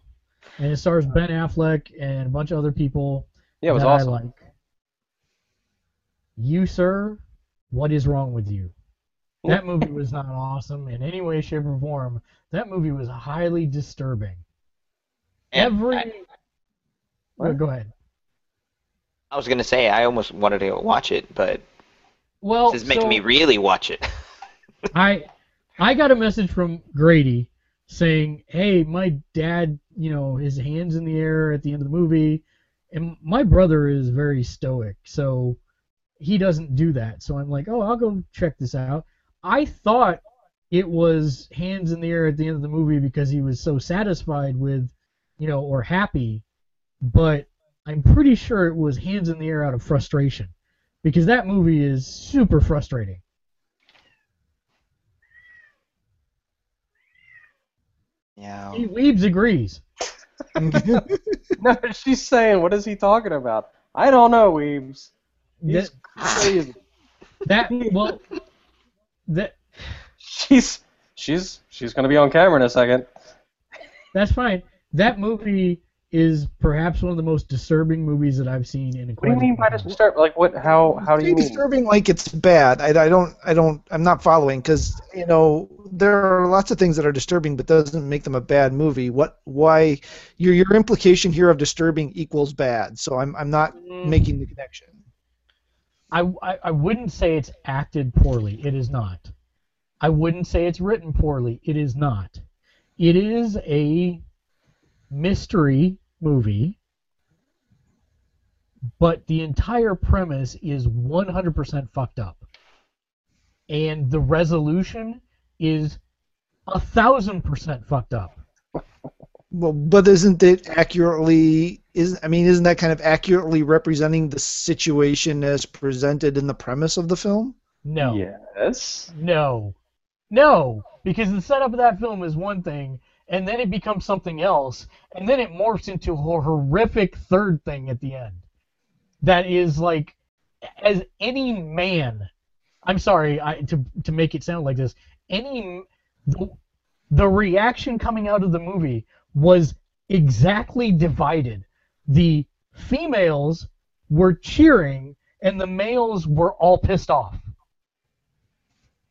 and it stars Ben Affleck and a bunch of other people Yeah, it was that awesome. I like. You, sir, what is wrong with you? That movie was not awesome in any way, shape, or form. That movie was highly disturbing. And Every. I, Well, oh, go ahead. I was gonna say I almost wanted to watch it, but Well, this is making so- me really watch it. I I got a message from Grady saying, "Hey, my dad, you know, his hands in the air at the end of the movie, and my brother is very stoic, so he doesn't do that." So I'm like, "Oh, I'll go check this out." I thought it was hands in the air at the end of the movie because he was so satisfied with, you know, or happy, but I'm pretty sure it was hands in the air out of frustration because that movie is super frustrating. Yeah. He Weebs agrees. No, she's saying, what is he talking about? I don't know, Weebs. He's That, crazy. that well, that She's she's she's gonna be on camera in a second. that's fine. That movie is perhaps one of the most disturbing movies that I've seen in a What do you mean by disturbing? Like what? How how do you It's mean? disturbing like it's bad. I, I don't I don't I'm not following because you know there are lots of things that are disturbing, but doesn't make them a bad movie. What why your your implication here of disturbing equals bad? So I'm I'm not mm. making the connection. I, I I wouldn't say it's acted poorly. It is not. I wouldn't say it's written poorly. It is not. It is a mystery movie, but the entire premise is 100% fucked up. And the resolution is a thousand percent fucked up. Well, but isn't it accurately is I mean isn't that kind of accurately representing the situation as presented in the premise of the film? No. Yes. No. No, because the setup of that film is one thing, and then it becomes something else, and then it morphs into a horrific third thing at the end. That is like, as any man, I'm sorry I, to to make it sound like this, any the, the reaction coming out of the movie was exactly divided. The females were cheering, and the males were all pissed off.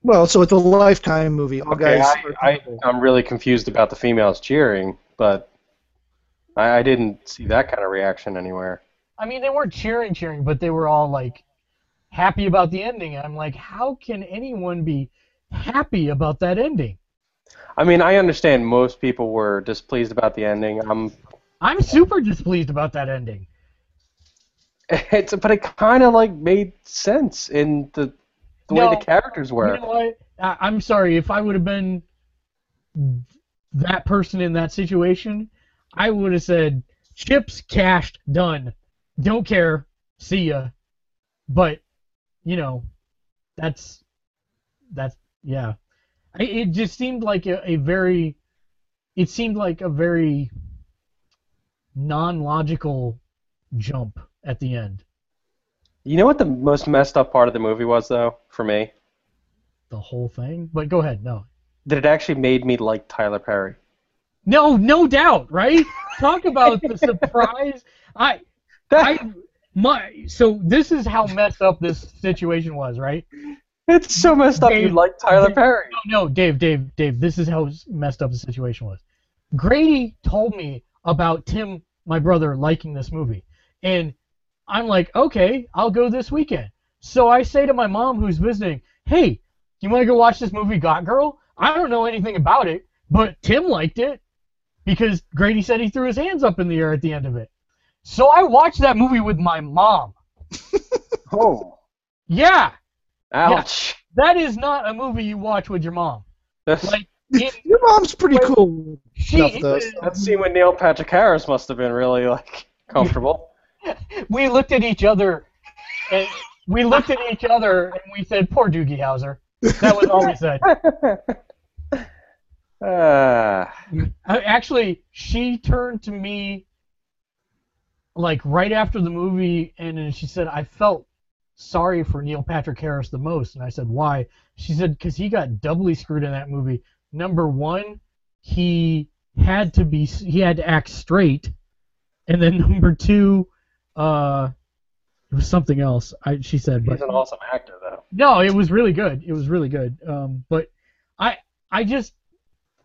Well, so it's a lifetime movie. All Okay, guys I, I I'm really confused about the females cheering, but I, I didn't see that kind of reaction anywhere. I mean, they weren't cheering, cheering, but they were all like happy about the ending. I'm like, how can anyone be happy about that ending? I mean, I understand most people were displeased about the ending. I'm I'm super displeased about that ending. It's but it kind of like made sense in the the No, way the characters were. You know what? I, I'm sorry if I would have been that person in that situation, I would have said chips cashed, done. Don't care. See ya. But you know, that's that's yeah. I, it just seemed like a, a very. It seemed like a very non-logical jump at the end. You know what the most messed up part of the movie was though for me? The whole thing. But go ahead. No. That it actually made me like Tyler Perry. No, no doubt, right? Talk about the surprise. I, I, my. So this is how messed up this situation was, right? It's so messed up. You like Tyler Dave- Perry? No, no, Dave, Dave, Dave. This is how messed up the situation was. Grady told me about Tim, my brother, liking this movie, and I'm like, okay, I'll go this weekend. So I say to my mom, who's visiting, hey, you want to go watch this movie, Gone Girl? I don't know anything about it, but Tim liked it because Grady said he threw his hands up in the air at the end of it. So I watched that movie with my mom. Oh, Yeah, ouch. that is not a movie you watch with your mom. That's, Like, it, Your mom's pretty cool. she, Enough of this. that scene with Neil Patrick Harris must have been really like comfortable. we looked at each other, and we looked at each other, and we said, "Poor Doogie Howser." That was all we said. Ah, Uh, Actually, she turned to me, like right after the movie, and then she said, "I felt sorry for Neil Patrick Harris the most." And I said, "Why?" She said, "Because he got doubly screwed in that movie. Number one, he had to be, he had to act straight, and then number two, uh." It was something else. I, she said, but he's an awesome actor though. No, it was really good. It was really good. Um, but I, I just,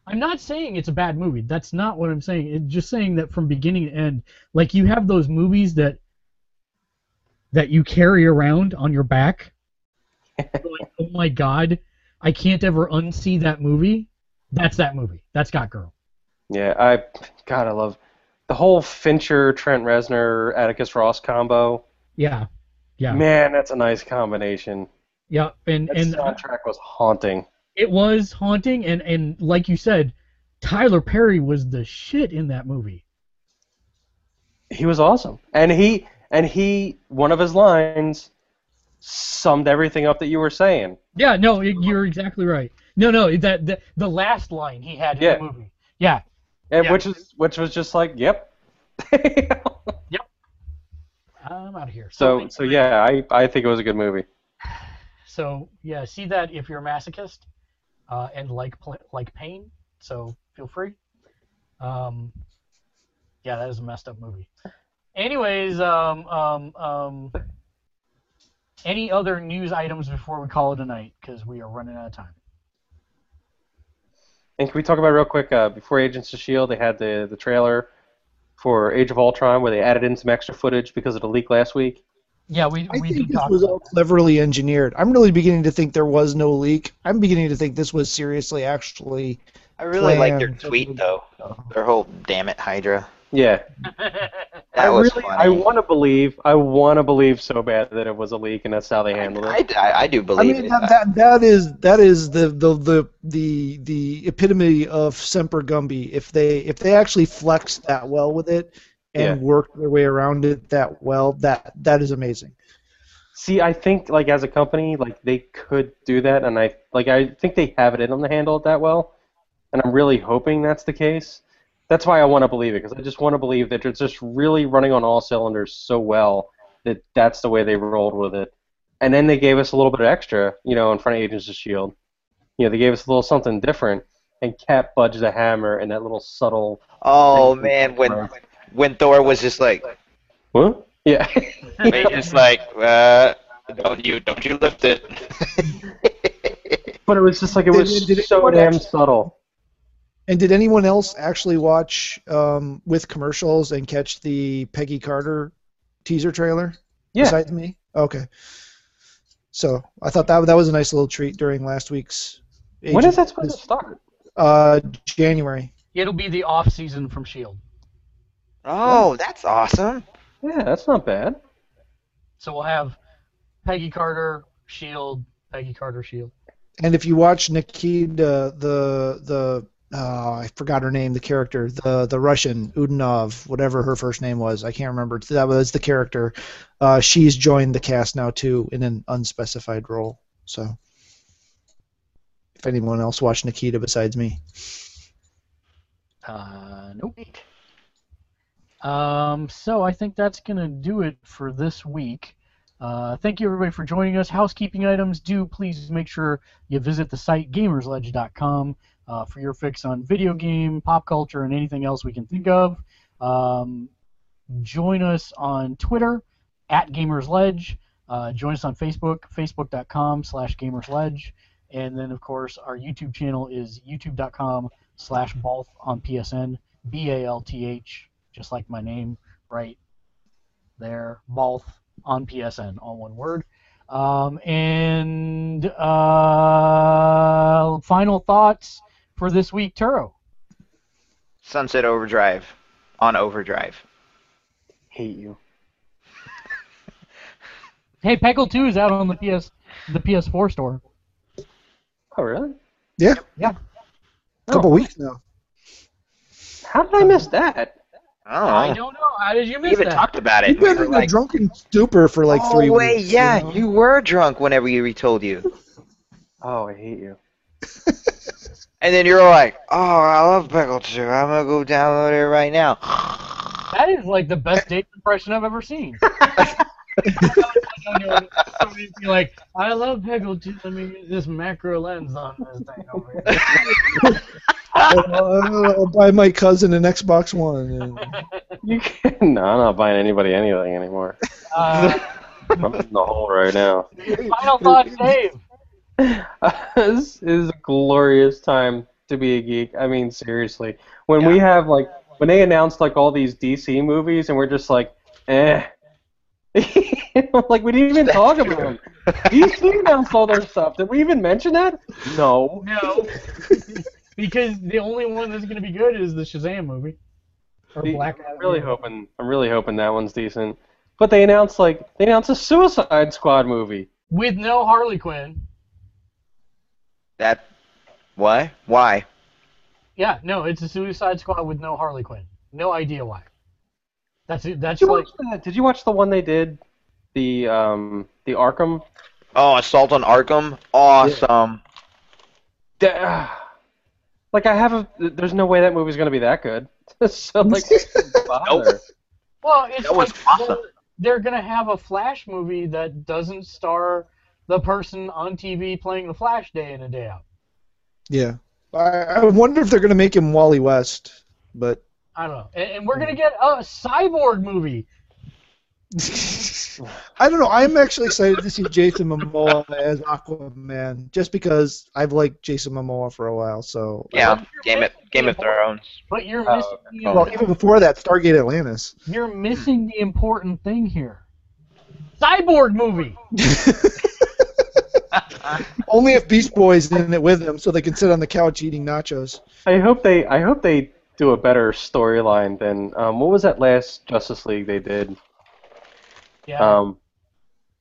I'm not saying it's a bad movie. That's not what I'm saying. It's just saying that from beginning to end, like you have those movies that, that you carry around on your back. Like, oh my god, I can't ever unsee that movie. That's that movie. That's Gone Girl. Yeah, I God, I love the whole Fincher, Trent Reznor, Atticus Ross combo. Yeah, yeah, Man, that's a nice combination. yeah. And That and soundtrack was haunting. it was haunting. And and like you said, Tyler Perry was the shit in that movie. He was awesome, and he and he one of his lines summed everything up that you were saying. Yeah, no, you're exactly right. No, no, that the, the last line he had in Yeah. the movie. Yeah, And Yeah. which is which was just like, yep. Yep. I'm out of here. so so yeah, I I think it was a good movie. So yeah, see that if you're a masochist uh, and like like pain, so feel free. Um, yeah, that is a messed up movie. Anyways, um, um, um, any other news items before we call it a night? Because we are running out of time. And can we talk about real quick uh, before Agents of Shield? They had the the trailer for Age of Ultron where they added in some extra footage because of the leak last week. Yeah, we I we think did this talk was all cleverly engineered. I'm really beginning to think there was no leak. I'm beginning to think this was seriously actually. I really like their tweet though. Their whole "damn it, Hydra." Yeah, that. That I was really funny. I want to believe I want to believe so bad that it was a leak and that's how they handled I, it. I, I do believe. I believe mean it. that, that that is that is the the the the, the epitome of Semper Gumby. If they if they actually flex that well with it and Yeah. work their way around it that well, that that is amazing. See, I think like as a company, like they could do that, and I like I think they have it in them to handle it that well, and I'm really hoping that's the case. That's why I want to believe it because I just want to believe that it's just really running on all cylinders so well that that's the way they rolled with it. And then they gave us a little bit of extra, you know, in front of Agents of Shield. You know, they gave us a little something different, and Cap budged the hammer and that little subtle. oh man, when when Thor was just like, What? Yeah. they just like, uh, don't you don't you lift it. but it was just like it Did- was did so anyone damn actually- subtle. And did anyone else actually watch um, with commercials and catch the Peggy Carter teaser trailer? Yeah. Besides me. Okay. So I thought that that was a nice little treat during last week's. When is Agent- that supposed to start? Uh, January. It'll be the off season from Shield. oh, that's awesome. Yeah, that's not bad. So we'll have Peggy Carter, Shield, Peggy Carter, Shield. And if you watch Nikita, the the uh, I forgot her name, the character, the the Russian Udinov, whatever her first name was, I can't remember. That was the character. Uh, she's joined the cast now too in an unspecified role. So, if anyone else watched Nikita besides me, Uh, nope. Um, so I think that's gonna do it for this week. Uh, thank you everybody for joining us. Housekeeping items: do please make sure you visit the site gamersledge.com uh, for your fix on video game, pop culture, and anything else we can think of. Um, join us on Twitter at GamersLedge. Uh, join us on Facebook, facebook.com slash GamersLedge. And then, of course, our YouTube channel is youtube.com slash Balth on PSN, B-A-L-T-H, just like my name, right there, Balth on PSN, all one word. Um, and uh, final thoughts for this week, Turo. Sunset Overdrive on Overdrive. Hate you. Hey, Peggle 2 is out on the PS the PS4 store. Oh really? yeah, Yeah. a couple oh. weeks now. How did I miss that? I don't know. I don't know. How did you We miss even that? talked about it. You've been We were in a drunken stupor for like oh, three wait, weeks. yeah, know? you were drunk whenever we told you. Oh, I hate you. And then you're like, oh, I love Peggle 2. I'm going to go download it right now. That is like the best Dave impression I've ever seen. Like, I love Peggle 2. Let me get this macro lens on this thing over here. Uh, I'll buy my cousin an Xbox One. And... You can no, I'm not buying anybody anything anymore. Uh, I'm in the hole right now. final thoughts, Dave. This is a glorious time to be a geek. I mean, seriously. When we have like when they announced like all these DC movies and we're just like, eh. like we didn't even talk about them. DC announced all their stuff. Did we even mention that? No. No. because the only one that's going to be good is the Shazam movie. Or See, Black I'm Adam. really hoping. I'm really hoping that one's decent. But they announced like they announced a Suicide Squad movie. With no Harley Quinn. That, why? Why? Yeah, no, it's a Suicide Squad with no Harley Quinn. No idea why. That's it. That's Did you like watch that? Did you watch the one they did? The um the Arkham. Oh, Assault on Arkham? Awesome. Da- ah. like I have a. There's no way that movie's gonna be that good. so like, bother. well, it's That was like awesome. they're, they're gonna have a Flash movie that doesn't star the person on TV playing the Flash day in and day out. Yeah. I, I wonder if they're going to make him Wally West, but I don't know. And, and we're gonna get a cyborg movie. I don't know. I'm actually excited to see Jason Momoa as Aquaman, just because I've liked Jason Momoa for a while. So Yeah, Game of, Game of Thrones. But you're Oh, missing the well, even before that, Stargate Atlantis. you're missing the important thing here. Cyborg movie. Only if Beast Boy's in it with them, so they can sit on the couch eating nachos. I hope they. I hope they do a better storyline than um, what was that last Justice League they did? Yeah. Um,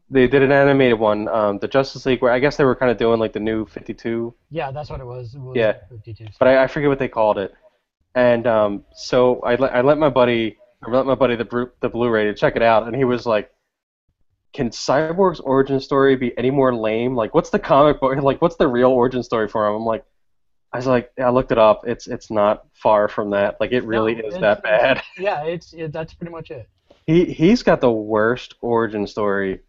they did an animated one, um, the Justice League, where I guess they were kind of doing like the new 52, yeah, that's what it was. It was Yeah. 52. but I, I forget what they called it. And um, so I let I let my buddy I let my buddy the Blu- the Blu-ray to check it out, and he was like, "Can Cyborg's origin story be any more lame? Like, what's the comic book? Like, what's the real origin story for him?" I'm like, I was like, I looked it up. It's it's not far from that. Like, it really No, is that bad. Yeah, it's it, that's pretty much it. He he's got the worst origin story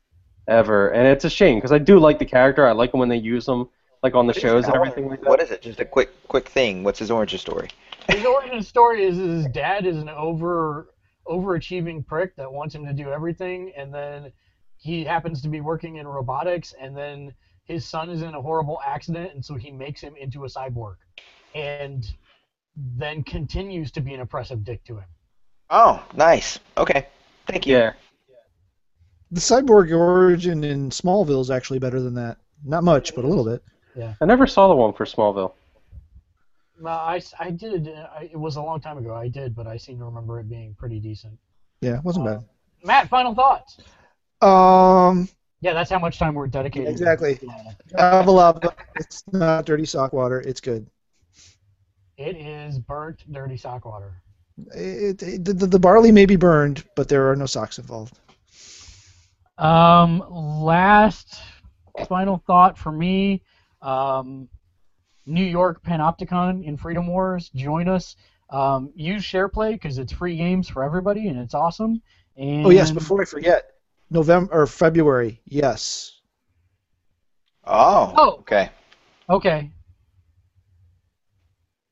ever, and it's a shame because I do like the character. I like him when they use him like on the What is shows and everything like that. What is it? Just a quick quick thing. What's his origin story? His origin story is his dad is an over overachieving prick that wants him to do everything, and then he happens to be working in robotics, and then his son is in a horrible accident, and so he makes him into a cyborg, and then continues to be an oppressive dick to him. Oh, nice. Okay. Thank you. Yeah, The cyborg origin in Smallville is actually better than that. Not much, but a little bit. Yeah. I never saw the one for Smallville. Uh, I, I did. uh, I, it was a long time ago. I did, but I seem to remember it being pretty decent. Yeah, it wasn't bad. Matt, final thoughts. Um, Yeah, that's how much time we're dedicating. Exactly. Java Lava. It's not dirty sock water. It's good. It is burnt, dirty sock water. It, it, the, the barley may be burned, but there are no socks involved. Um, last final thought for me. Um, New York Panopticon in Freedom Wars. Join us. Um, use SharePlay because it's free games for everybody and it's awesome. And Oh yes, before I forget, November or February. Yes. Oh. Oh. Okay. Okay.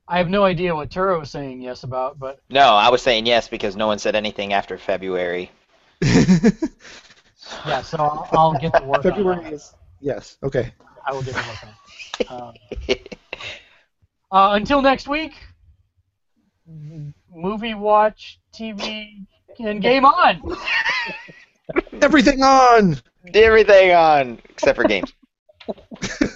I have no idea what Turo was saying yes about, but No, I was saying yes because no one said anything after February. yeah, so I'll, I'll get the work. on February that. is yes. Okay. I will get the work on. it. Um, uh, until next week, movie watch, TV, and game on. Everything on. Everything on except for games.